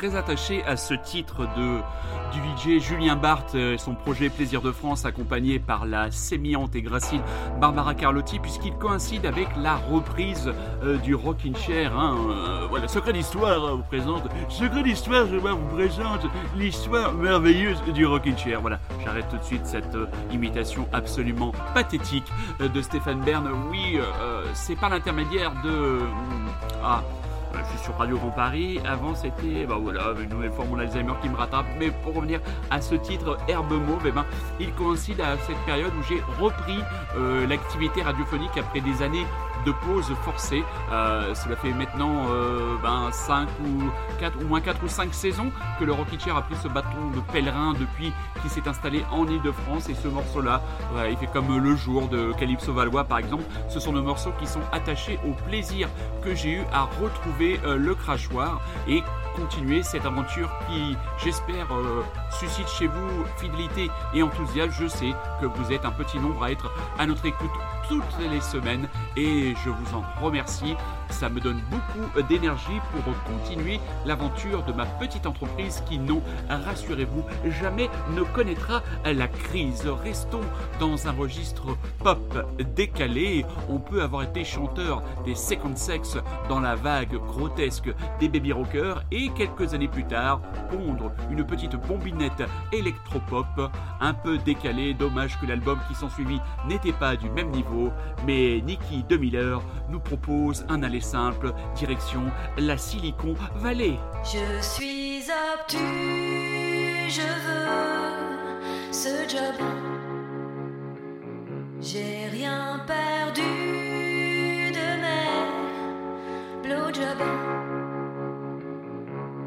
Très attaché à ce titre de du DJ Julien Barthes et son projet Plaisir de France accompagné par la sémillante et gracile Barbara Carlotti puisqu'il coïncide avec la reprise euh, du Rockin' Chair. Hein, euh, voilà, Secret d'Histoire euh, vous présente. Secret d'Histoire, je vous présente l'histoire merveilleuse du Rockin' Chair. Voilà, j'arrête tout de suite cette euh, imitation absolument pathétique de Stéphane Bern. Oui, c'est par l'intermédiaire de... Ah, je suis Radio Grand Paris. Avant, c'était, bah voilà, une nouvelle fois mon Alzheimer qui me rattrape. Mais pour revenir à ce titre, Herbe Mauve, eh ben, il coïncide à cette période où j'ai repris euh, l'activité radiophonique après des années de pause forcée. Euh, cela fait maintenant euh, ben, 5 ou 4, au moins 4 ou 5 saisons que le Rocky Chair a pris ce bâton de pèlerin depuis qu'il s'est installé en Ile-de-France. Et ce morceau-là, il fait comme Le Jour de Calypso Valois par exemple. Ce sont nos morceaux qui sont attachés au plaisir que j'ai eu à retrouver euh, le crachoir et continuer cette aventure qui, j'espère, suscite chez vous fidélité et enthousiasme. Je sais que vous êtes un petit nombre à être à notre écoute toutes les semaines et je vous en remercie. Ça me donne beaucoup d'énergie pour continuer l'aventure de ma petite entreprise qui, non, rassurez-vous, jamais ne connaîtra la crise. Restons dans un registre pop décalé. On peut avoir été chanteur des Second Sex dans la vague grotesque des baby rockers et quelques années plus tard pondre une petite bombinette électropop un peu décalée. Dommage que l'album qui s'ensuivit n'était pas du même niveau, mais Nicky de Miller nous propose un aller simple, direction la Silicon Valley. Je suis obtus, je veux ce job. J'ai rien perdu de mes blowjobs.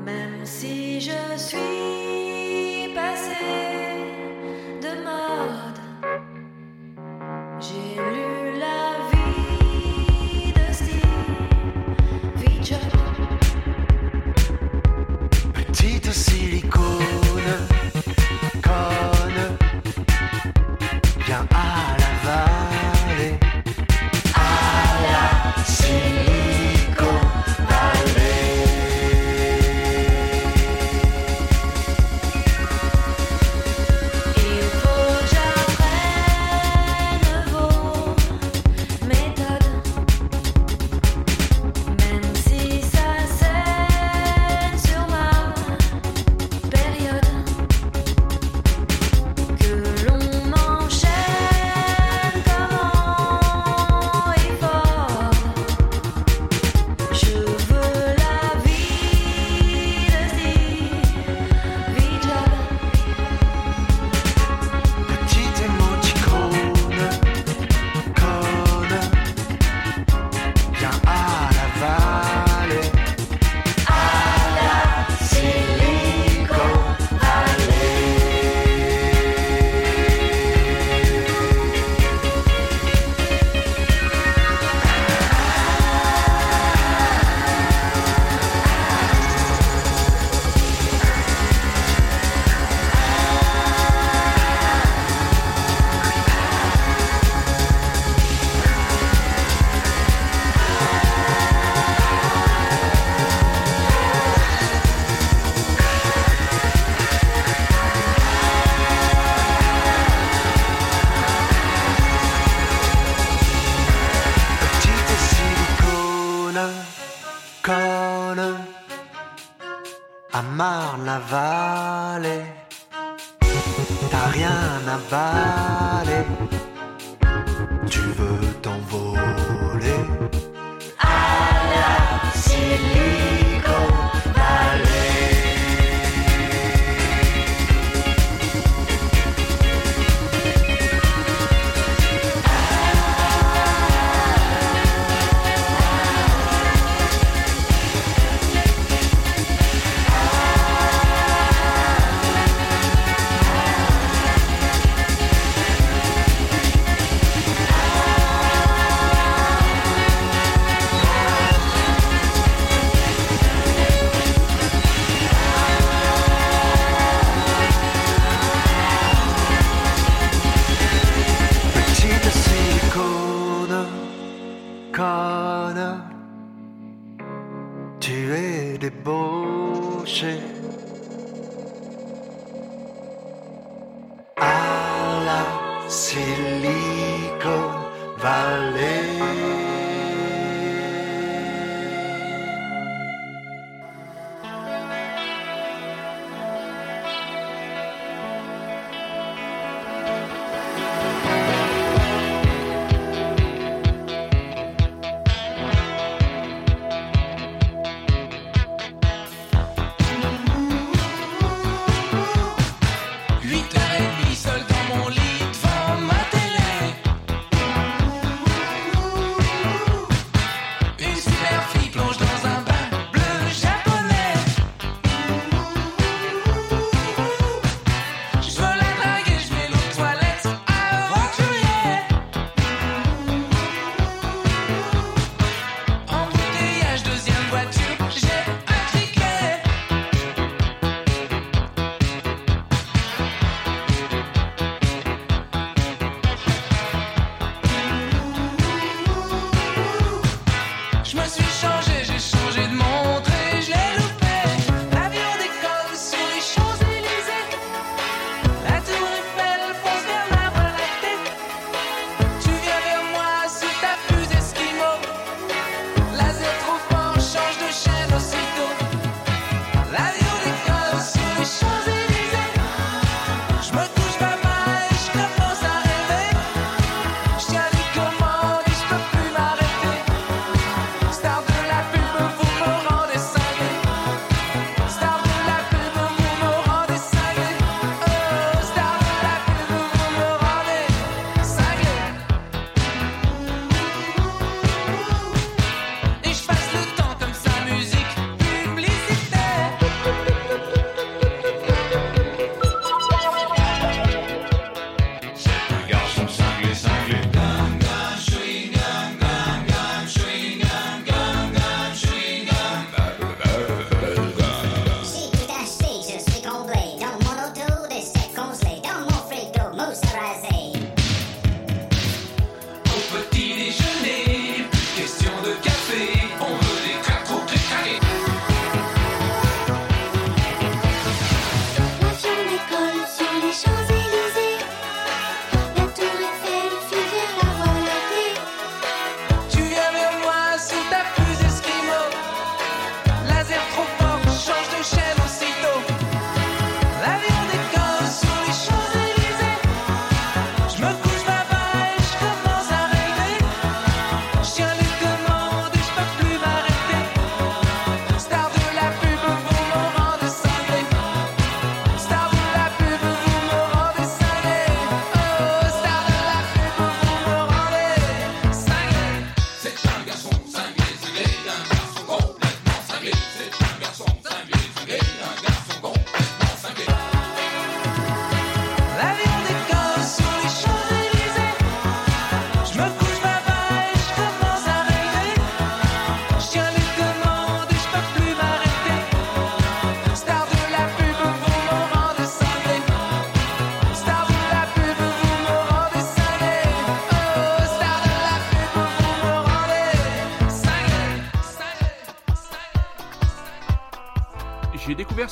Même si je suis j'ai lu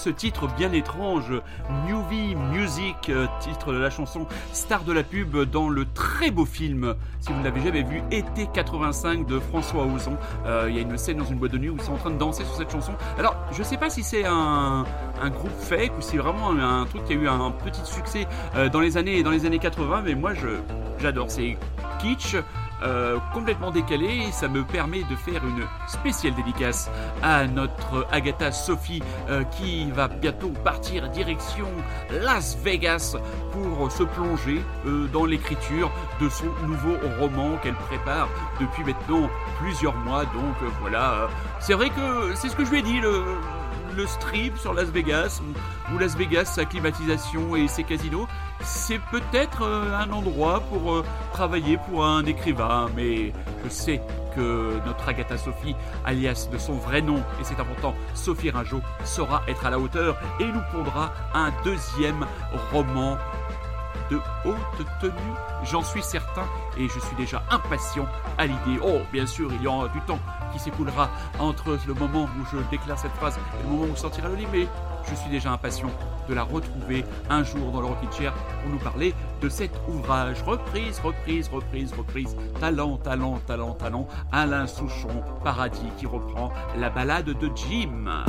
ce titre bien étrange, Newbie Music, euh, titre de la chanson Star de la pub dans le très beau film, si vous ne l'avez jamais vu, Été 85 de François Ozon. Euh, Il y a une scène dans une boîte de nuit où ils sont en train de danser sur cette chanson. Alors, je sais pas si c'est un, groupe fake ou si vraiment un, truc qui a eu un petit succès euh, dans les années dans les années 80, mais moi j'adore. C'est kitsch. complètement décalé et ça me permet de faire une spéciale dédicace à notre Agatha Sophie euh, qui va bientôt partir direction Las Vegas pour se plonger euh, dans l'écriture de son nouveau roman qu'elle prépare depuis maintenant plusieurs mois. Donc euh, voilà. C'est vrai que c'est ce que je lui ai dit le le strip sur Las Vegas, ou Las Vegas, sa climatisation et ses casinos, c'est peut-être un endroit pour travailler pour un écrivain, mais je sais que notre Agatha Sophie, alias de son vrai nom, et c'est important, Sophie Ringeau, saura être à la hauteur et nous pondra un deuxième roman de haute tenue, j'en suis certain, et je suis déjà impatient à l'idée. Oh, bien sûr, il y aura du temps qui s'écoulera entre le moment où je déclare cette phrase et le moment où sortira le livre, je suis déjà impatient de la retrouver un jour dans le Rockin' Chair pour nous parler de cet ouvrage. Reprise, reprise, reprise, reprise. Talent, talent, talent, talent. Alain Souchon, Paradis, qui reprend la balade de Jim.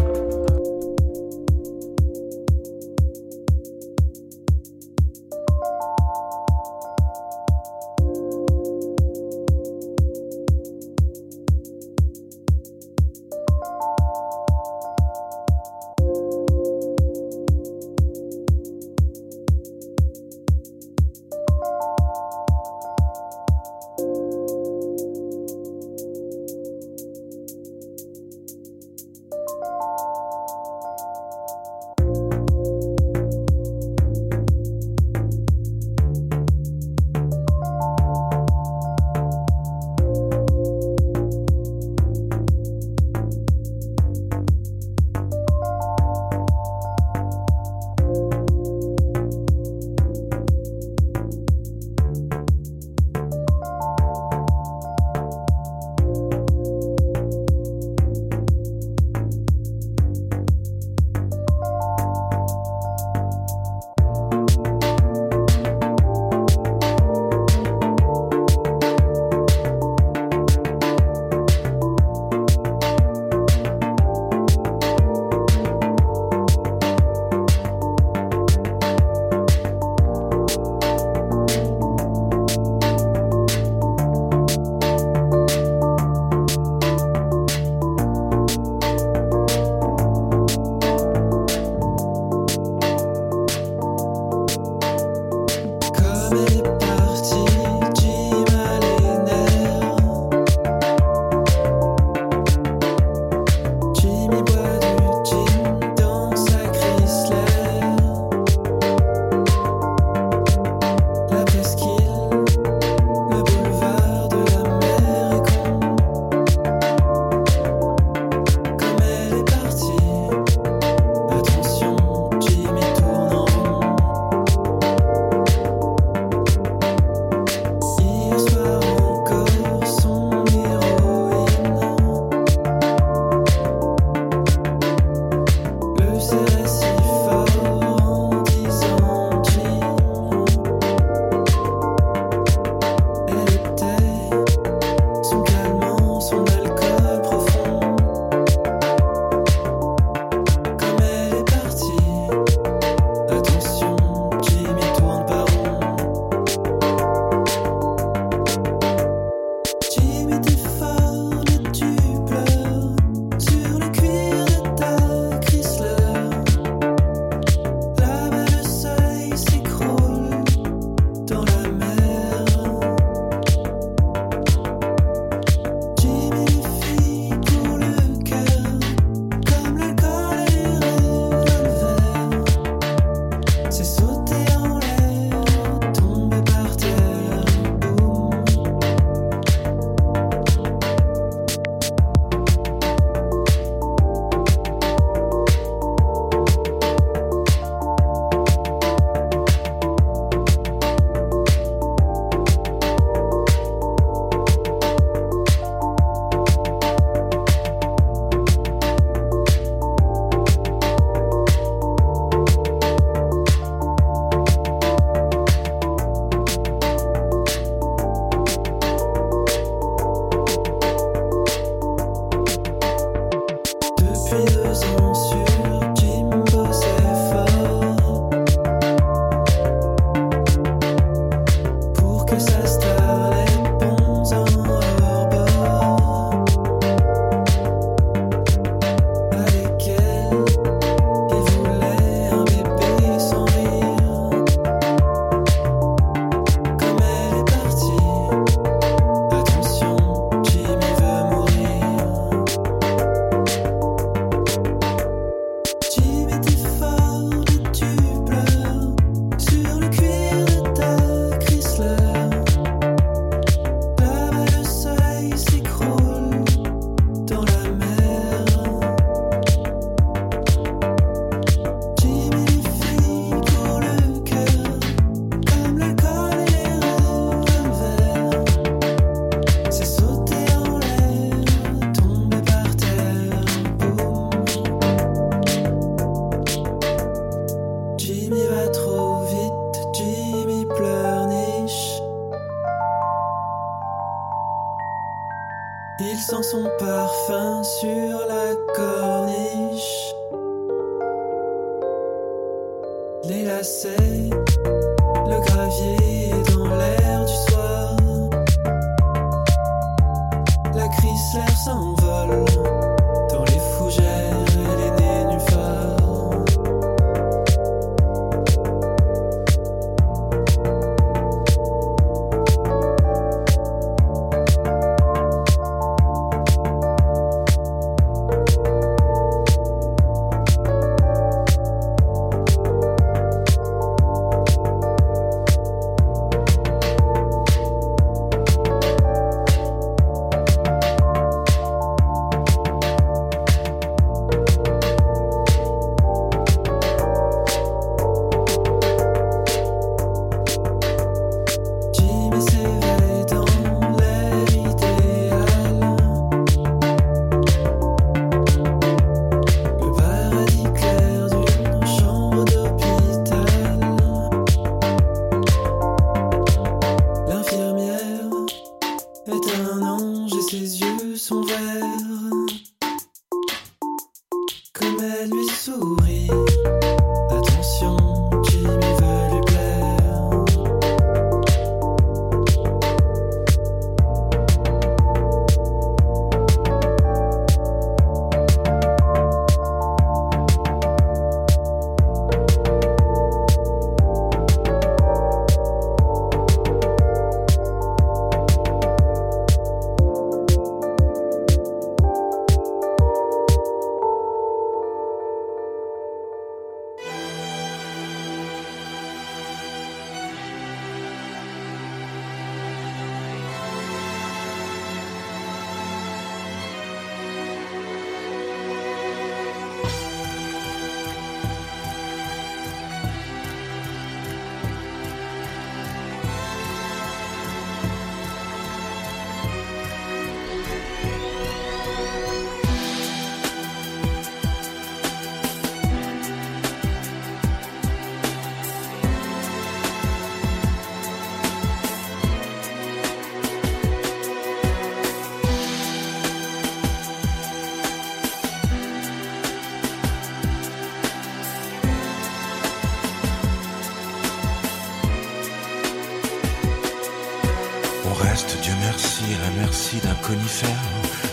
D'un conifère,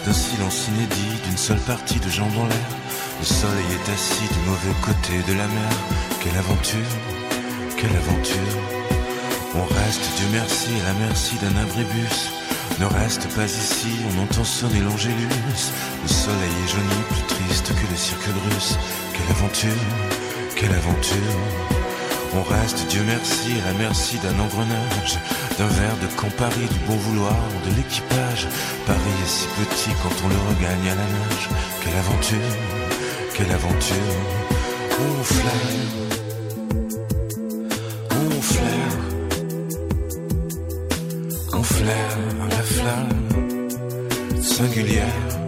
d'un silence inédit, d'une seule partie de jambes en l'air. Le soleil est assis du mauvais côté de la mer. Quelle aventure, quelle aventure. On reste, Dieu merci, à la merci d'un abribus. Ne reste pas ici, on entend sonner l'angélus. Le soleil est jauni, plus triste que le cirque russe. Quelle aventure, quelle aventure. On reste, Dieu merci, à la merci d'un engrenage, d'un verre de Campari, du bon vouloir de l'équipage. Paris est si petit quand on le regagne à la nage. Quelle aventure, quelle aventure. On flaire, on flaire, on flaire la flamme singulière.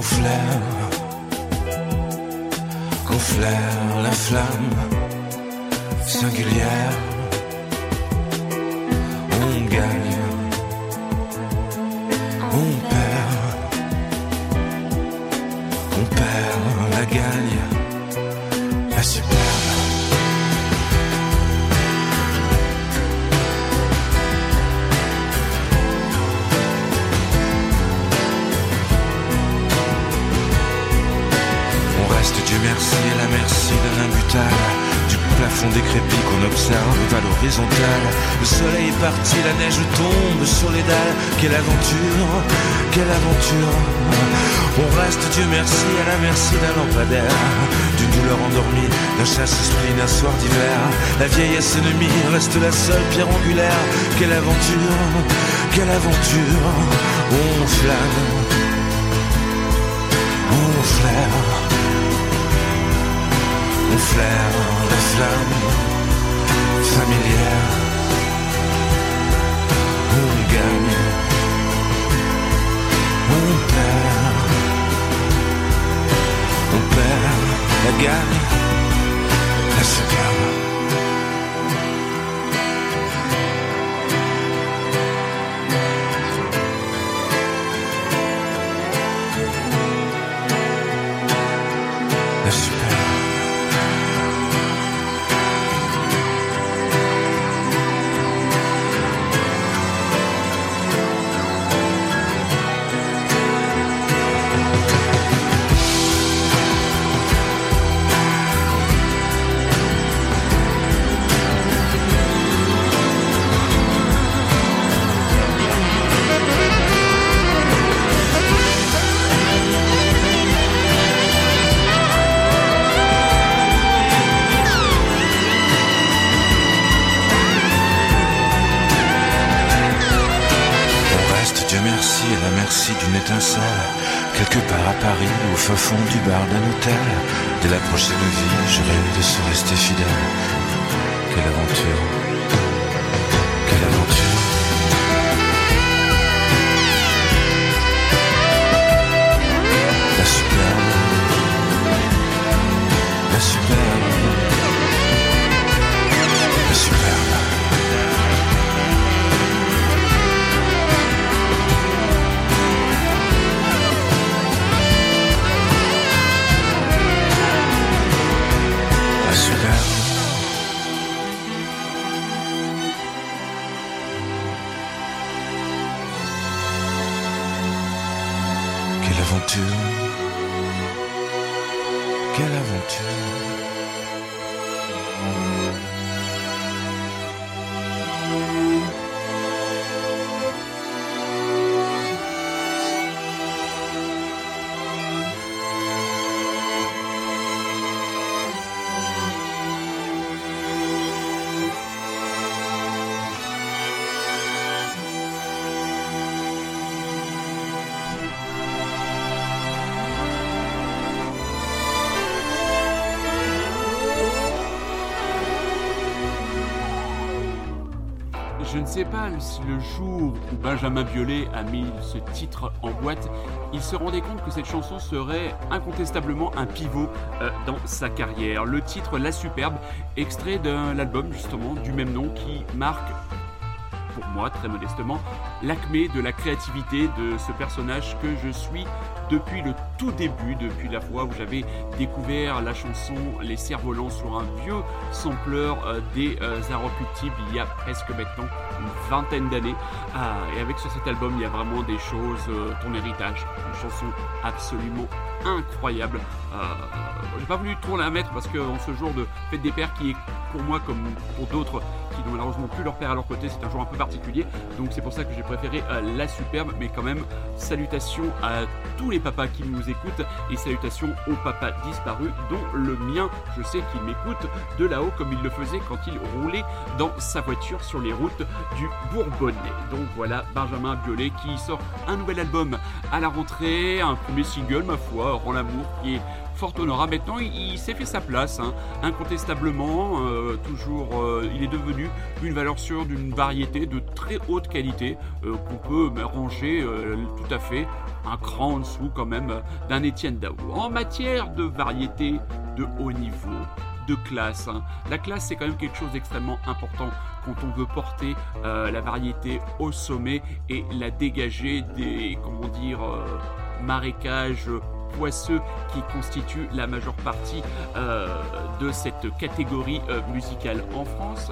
On flaire, on flaire la flamme singulière. On gagne, Quelle aventure, quelle aventure. On reste, Dieu merci, à la merci d'un lampadaire, d'une douleur endormie, d'un chasse-esprit, d'un soir d'hiver. La vieillesse ennemie reste la seule pierre angulaire. Quelle aventure, quelle aventure. On flâne, on flaire. On flaire la flamme familière. On gagne, on perd, on perd la gagne, la superbe. Prochaine vie, je rêve de se rester fidèle. Le jour où Benjamin Biolay a mis ce titre en boîte, il se rendait compte que cette chanson serait incontestablement un pivot euh, dans sa carrière. Le titre La Superbe, extrait d'un album justement du même nom qui marque moi, très modestement, l'acmé de la créativité de ce personnage que je suis depuis le tout début, depuis la fois où j'avais découvert la chanson Les Cerfs-Volants sur un vieux sampleur euh, des euh, il y a presque maintenant une vingtaine d'années. Ah, et avec sur cet album, il y a vraiment des choses, euh, ton héritage, une chanson absolument incroyable. Euh, J'ai pas voulu trop la mettre parce que en ce jour de fête des pères qui est pour moi comme pour d'autres qui n'ont malheureusement plus leur père à leur côté, c'est un jour un peu particulier. Donc c'est pour ça que j'ai préféré euh, la superbe, mais quand même salutations à tous les papas qui nous écoutent et salutations aux papas disparus, dont le mien, je sais qu'il m'écoute de là-haut comme il le faisait quand il roulait dans sa voiture sur les routes du Bourbonnais. Donc voilà, Benjamin Biolay qui sort un nouvel album à la rentrée, un premier single, ma foi, Rend l'amour, qui est fort honorable. Maintenant, il, s'est fait sa place, hein, incontestablement. euh, toujours, euh, il est devenu une valeur sûre d'une variété de très haute qualité euh, qu'on peut ranger tout à fait un cran en dessous quand même d'un Étienne Dao. En matière de variété de haut niveau, de classe. hein. La classe, c'est quand même quelque chose d'extrêmement important quand on veut porter la variété au sommet et la dégager des, comment dire, marécages poisseux qui constituent la majeure partie euh, de cette catégorie euh, musicale en France.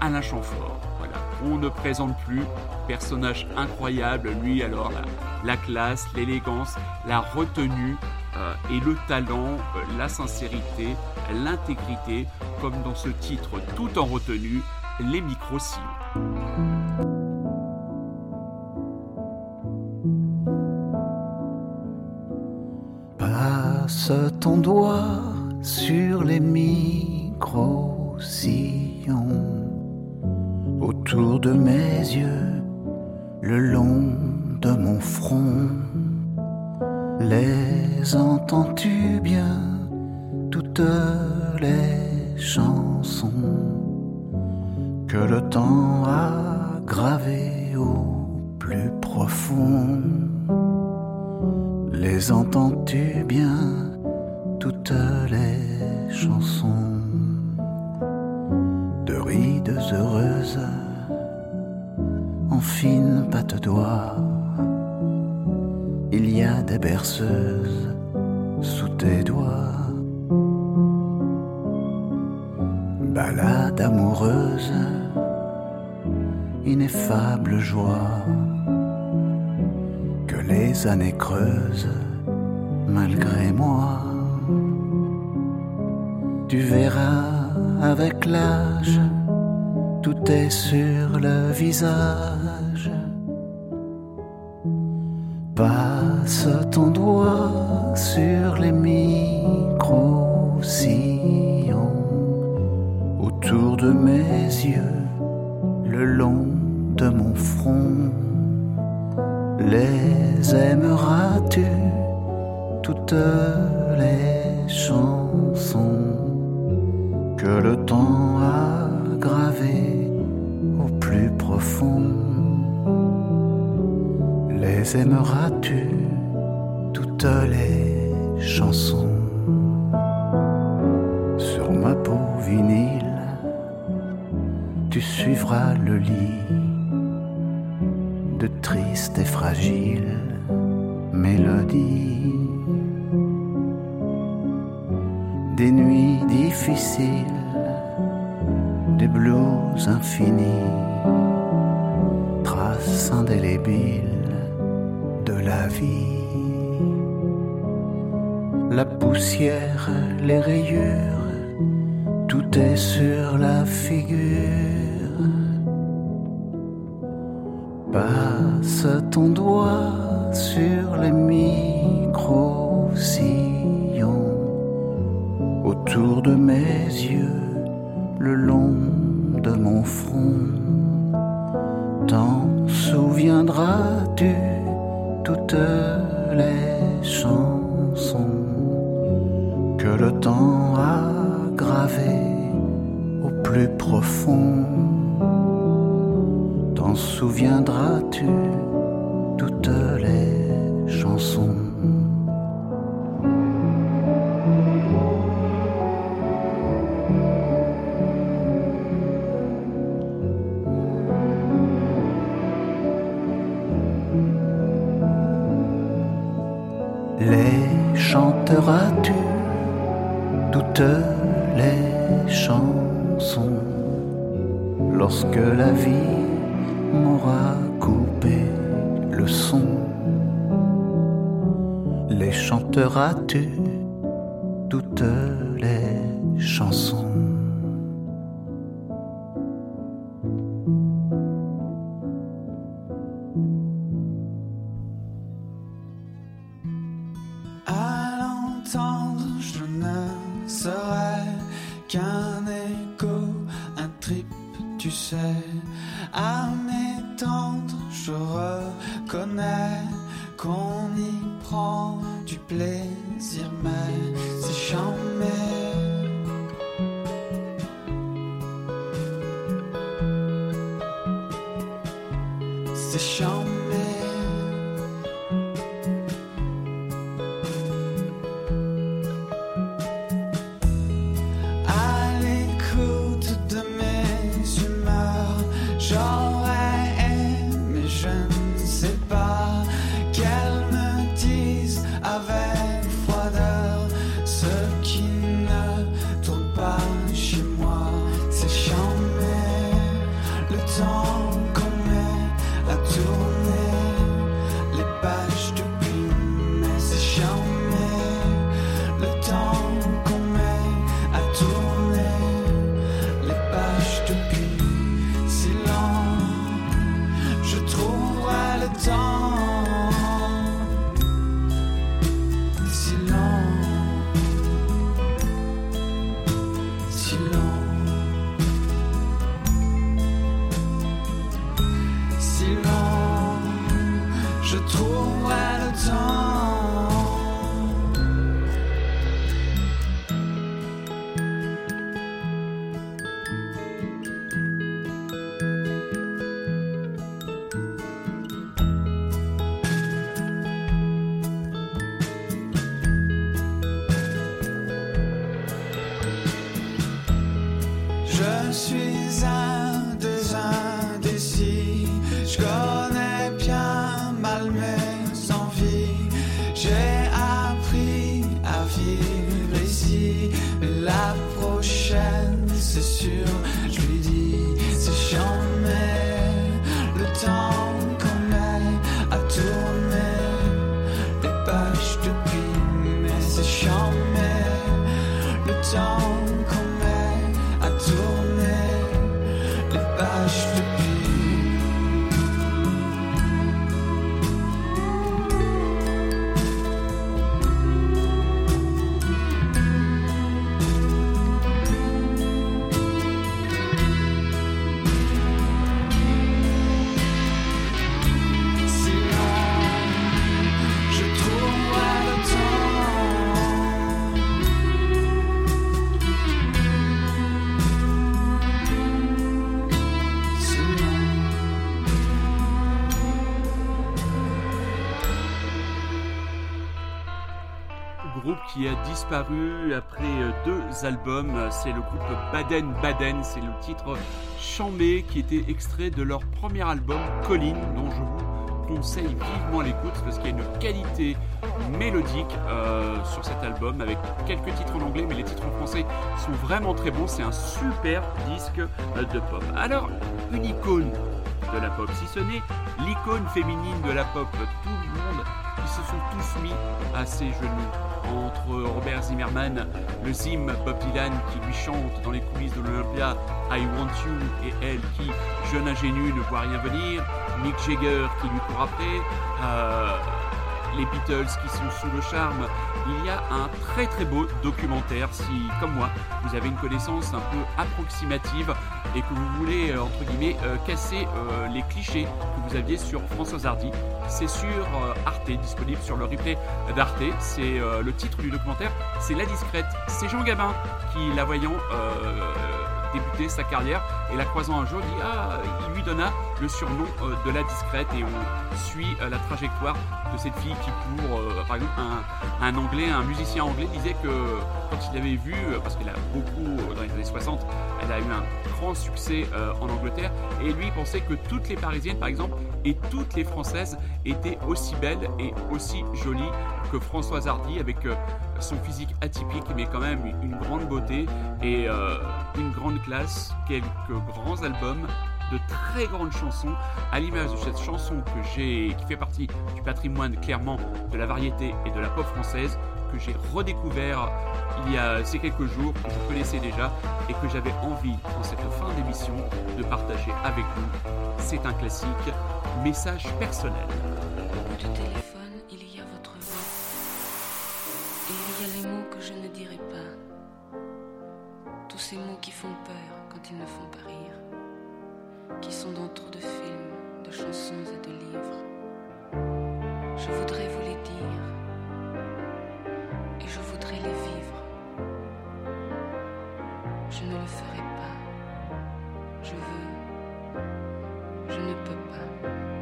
Alain Chamfort, voilà, on ne présente plus, personnage incroyable, lui alors la, la classe, l'élégance, la retenue, euh, et le talent, la sincérité, l'intégrité, comme dans ce titre tout en retenue, les micro-sillons. Passe ton doigt sur les micro-sillons. Autour de mes yeux, le long de mon front. Les entends-tu bien, toutes les chansons? Que le temps a gravées au plus profond Les entends-tu bien, toutes les chansons de rides heureuses en fine patte d'oie? Il y a des berceuses sous tes doigts. Balade amoureuse, ineffable joie les années creusent malgré moi. Tu verras avec l'âge, tout est sur le visage. Passe ton doigt sur les micro-sillons autour de mes yeux, le long de mon front. Les aimeras-tu toutes les chansons que le temps a gravées au plus profond? Les aimeras-tu toutes les chansons Sur ma peau vinyle, tu suivras le lit et fragiles mélodies. Des nuits difficiles, des blues infinis, traces indélébiles de la vie. La poussière, les rayures, tout est sur la figure. Passe ton doigt sur les micro-sillons autour de mes yeux, le long de mon front. T'en souviendras-tu toutes les chansons que le temps a gravées au plus profond? T'en souviendras-tu toutes les chansons? À m'étendre, je reconnais qu'on y prend du plaisir, mais c'est jamais. Disparu après euh, deux albums, c'est le groupe Baden Baden, c'est le titre Chambé qui était extrait de leur premier album Colline dont je vous conseille vivement l'écoute parce qu'il y a une qualité mélodique euh, sur cet album avec quelques titres en anglais mais les titres en français sont vraiment très bons, c'est un super disque euh, de pop. Alors, une icône de la pop, si ce n'est l'icône féminine de la pop, tout le monde ils se sont tous mis à ses genoux. Entre Robert Zimmerman, le Zim Bob Dylan qui lui chante dans les coulisses de l'Olympia I Want You et elle qui, jeune ingénue, ne voit rien venir, Mick Jagger qui lui court après, euh, les Beatles qui sont sous le charme. Il y a un très très beau documentaire si, comme moi, vous avez une connaissance un peu approximative et que vous voulez, euh, entre guillemets, euh, casser euh, les clichés que vous aviez sur Françoise Hardy. C'est sur Arte, disponible sur le replay d'Arte. C'est le titre du documentaire, c'est La Discrète. C'est Jean Gabin qui, la voyant débuter sa carrière et la croisant un jour, dit Ah, il lui donna le surnom euh, de La Discrète et on suit euh, la trajectoire de cette fille qui, pour, euh, par exemple, un, un anglais, un musicien anglais, disait que quand il avait vu, euh, parce qu'elle a beaucoup, dans les années 60, elle a eu un grand succès en Angleterre, et lui pensait que toutes les Parisiennes, par exemple, et toutes les Françaises étaient aussi belles et aussi jolies que Françoise Hardy, avec son physique atypique, mais quand même une grande beauté et une grande classe, quelques grands albums de très grandes chansons, à l'image de cette chanson que j'ai, qui fait partie du patrimoine clairement de la variété et de la pop française, que j'ai redécouvert il y a ces quelques jours, que je connaissais déjà et que j'avais envie en cette fin d'émission de partager avec vous. C'est un classique, message personnel. Au il y a votre voix. Il y a les mots que je ne dirai pas. Tous ces mots qui font peur quand ils ne font pas. Qui sont dans trop de films, de chansons et de livres. Je voudrais vous les dire. Et je voudrais les vivre. Je ne le ferai pas. Je veux. Je ne peux pas.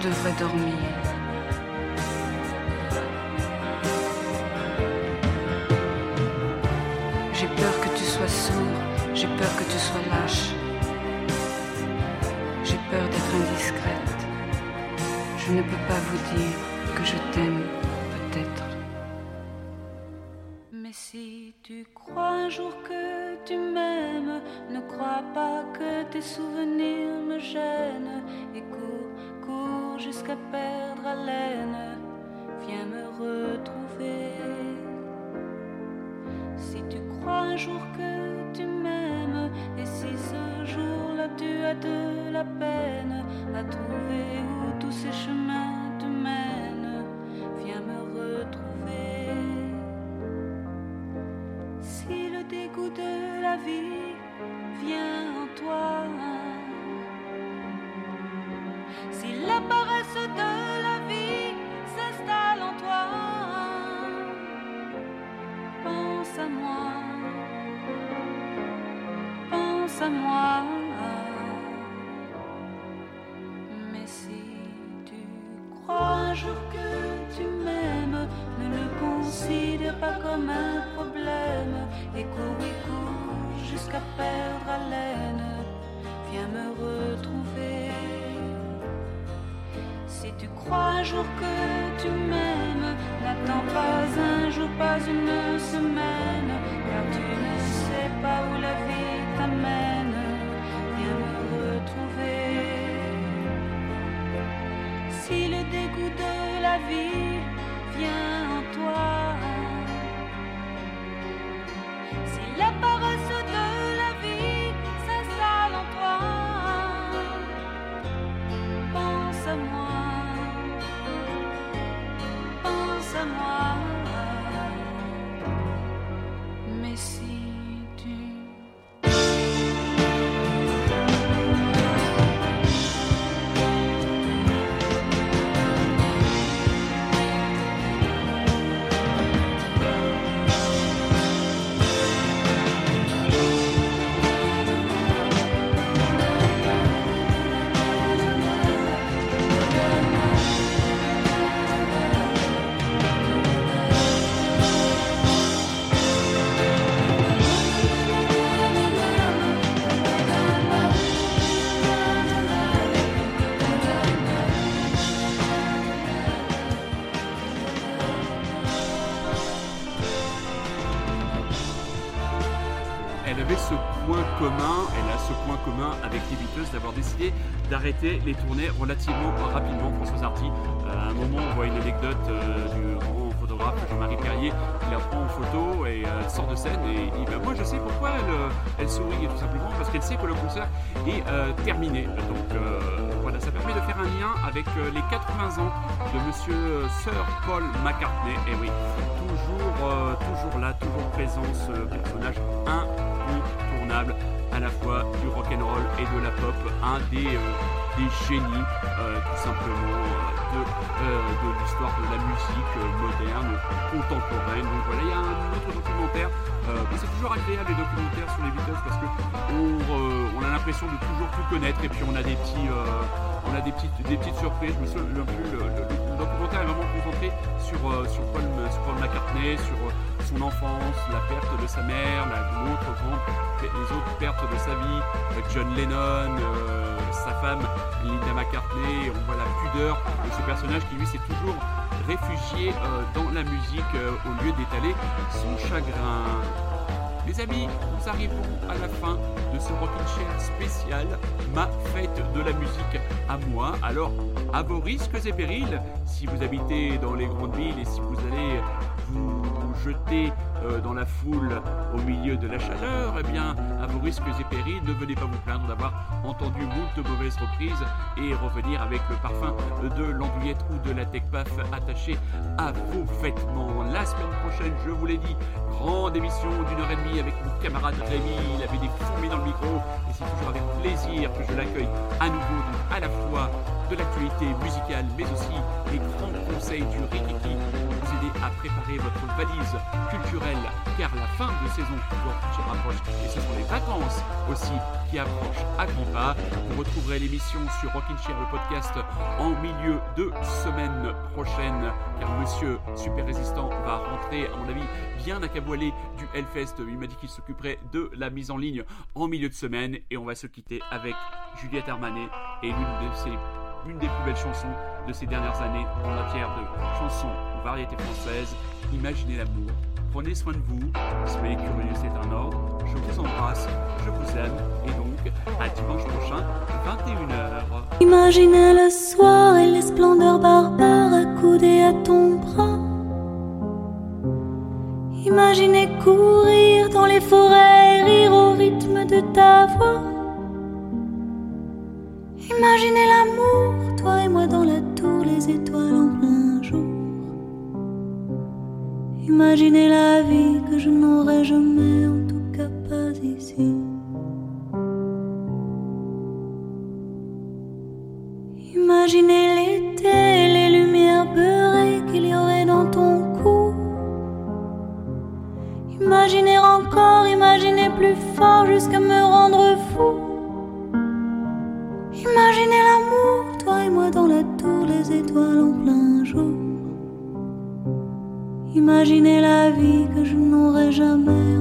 Devrais dormir. Un jour que tu m'aimes, n'attends pas un jour, pas une semaine, car tu ne sais pas où la vie t'amène. Viens me retrouver. Si le dégoût de la vie vient en toi, les tournées relativement rapidement. François Hardy, euh, à un moment, on voit une anecdote euh, du grand photographe Jean-Marie Perrier qui la prend en photo et euh, sort de scène et dit bah, Moi je sais pourquoi elle, sourit, tout simplement parce qu'elle sait que le concert est terminé. Donc voilà, ça permet de faire un lien avec les 80 ans de monsieur Sir Paul McCartney. Et oui, toujours, toujours là, toujours présent ce personnage incontournable à la fois du rock'n'roll et de la pop, un des, des génies euh, tout simplement euh, de, euh, de l'histoire de la musique moderne, contemporaine. Donc voilà, il y a un autre documentaire. mais c'est toujours agréable les documentaires sur les Beatles parce que on, a l'impression de toujours tout connaître et puis on a des petits, on a des petites, des petites surprises. Je me le, le- documentaire est vraiment concentré sur, sur, Paul, sur Paul McCartney, sur son enfance, la perte de sa mère, la, grande, les autres pertes de sa vie, John Lennon, euh, sa femme Linda McCartney, on voit la pudeur de ce personnage qui lui s'est toujours réfugié euh, dans la musique euh, au lieu d'étaler son chagrin. Les amis, nous arrivons à la fin de ce Rockin' Chair spécial, ma fête de la musique à moi. Alors, à vos risques et périls, si vous habitez dans les grandes villes et si vous allez jeter euh, dans la foule au milieu de la chaleur, eh bien, à vos risques et périls, ne venez pas vous plaindre d'avoir entendu moult mauvaises reprises et revenir avec le parfum de l'andouillette ou de la tech-paf attaché à vos vêtements. La semaine prochaine, je vous l'ai dit, grande émission d'une heure et demie avec mon camarade Rémi. Il avait des fourmis dans le micro et c'est toujours avec plaisir que je l'accueille à nouveau, donc à la fois de l'actualité musicale, mais aussi les grands conseils du Rikiki à préparer votre valise culturelle car la fin de saison de Rockin' Chair approche et ce sont les vacances aussi qui approchent à grands pas. Vous retrouverez l'émission sur Rockin' Chair, le podcast, en milieu de semaine prochaine, car Monsieur Super Résistant va rentrer, à mon avis, bien accaboilé du Hellfest. Il m'a dit qu'il s'occuperait de la mise en ligne en milieu de semaine et on va se quitter avec Juliette Armanet et l'une de ses l'une des plus belles chansons de ces dernières années en matière de chansons ou variétés françaises. Imaginez l'amour. Prenez soin de vous. Soyez curieux, c'est un ordre. Je vous embrasse, je vous aime. Et donc, à dimanche prochain, 21h. Imaginez le soir et les splendeurs barbares accoudées à ton bras. Imaginez courir dans les forêts rire au rythme de ta voix. Imaginez l'amour, toi et moi dans la tour, les étoiles en plein jour. Imaginez la vie que je n'aurai jamais, en tout cas pas ici. Imaginez l'été et les lumières beurrées qu'il y aurait dans ton cou. Imaginez encore, imaginez plus fort jusqu'à étoiles en plein jour. Imaginez la vie que je n'aurai jamais,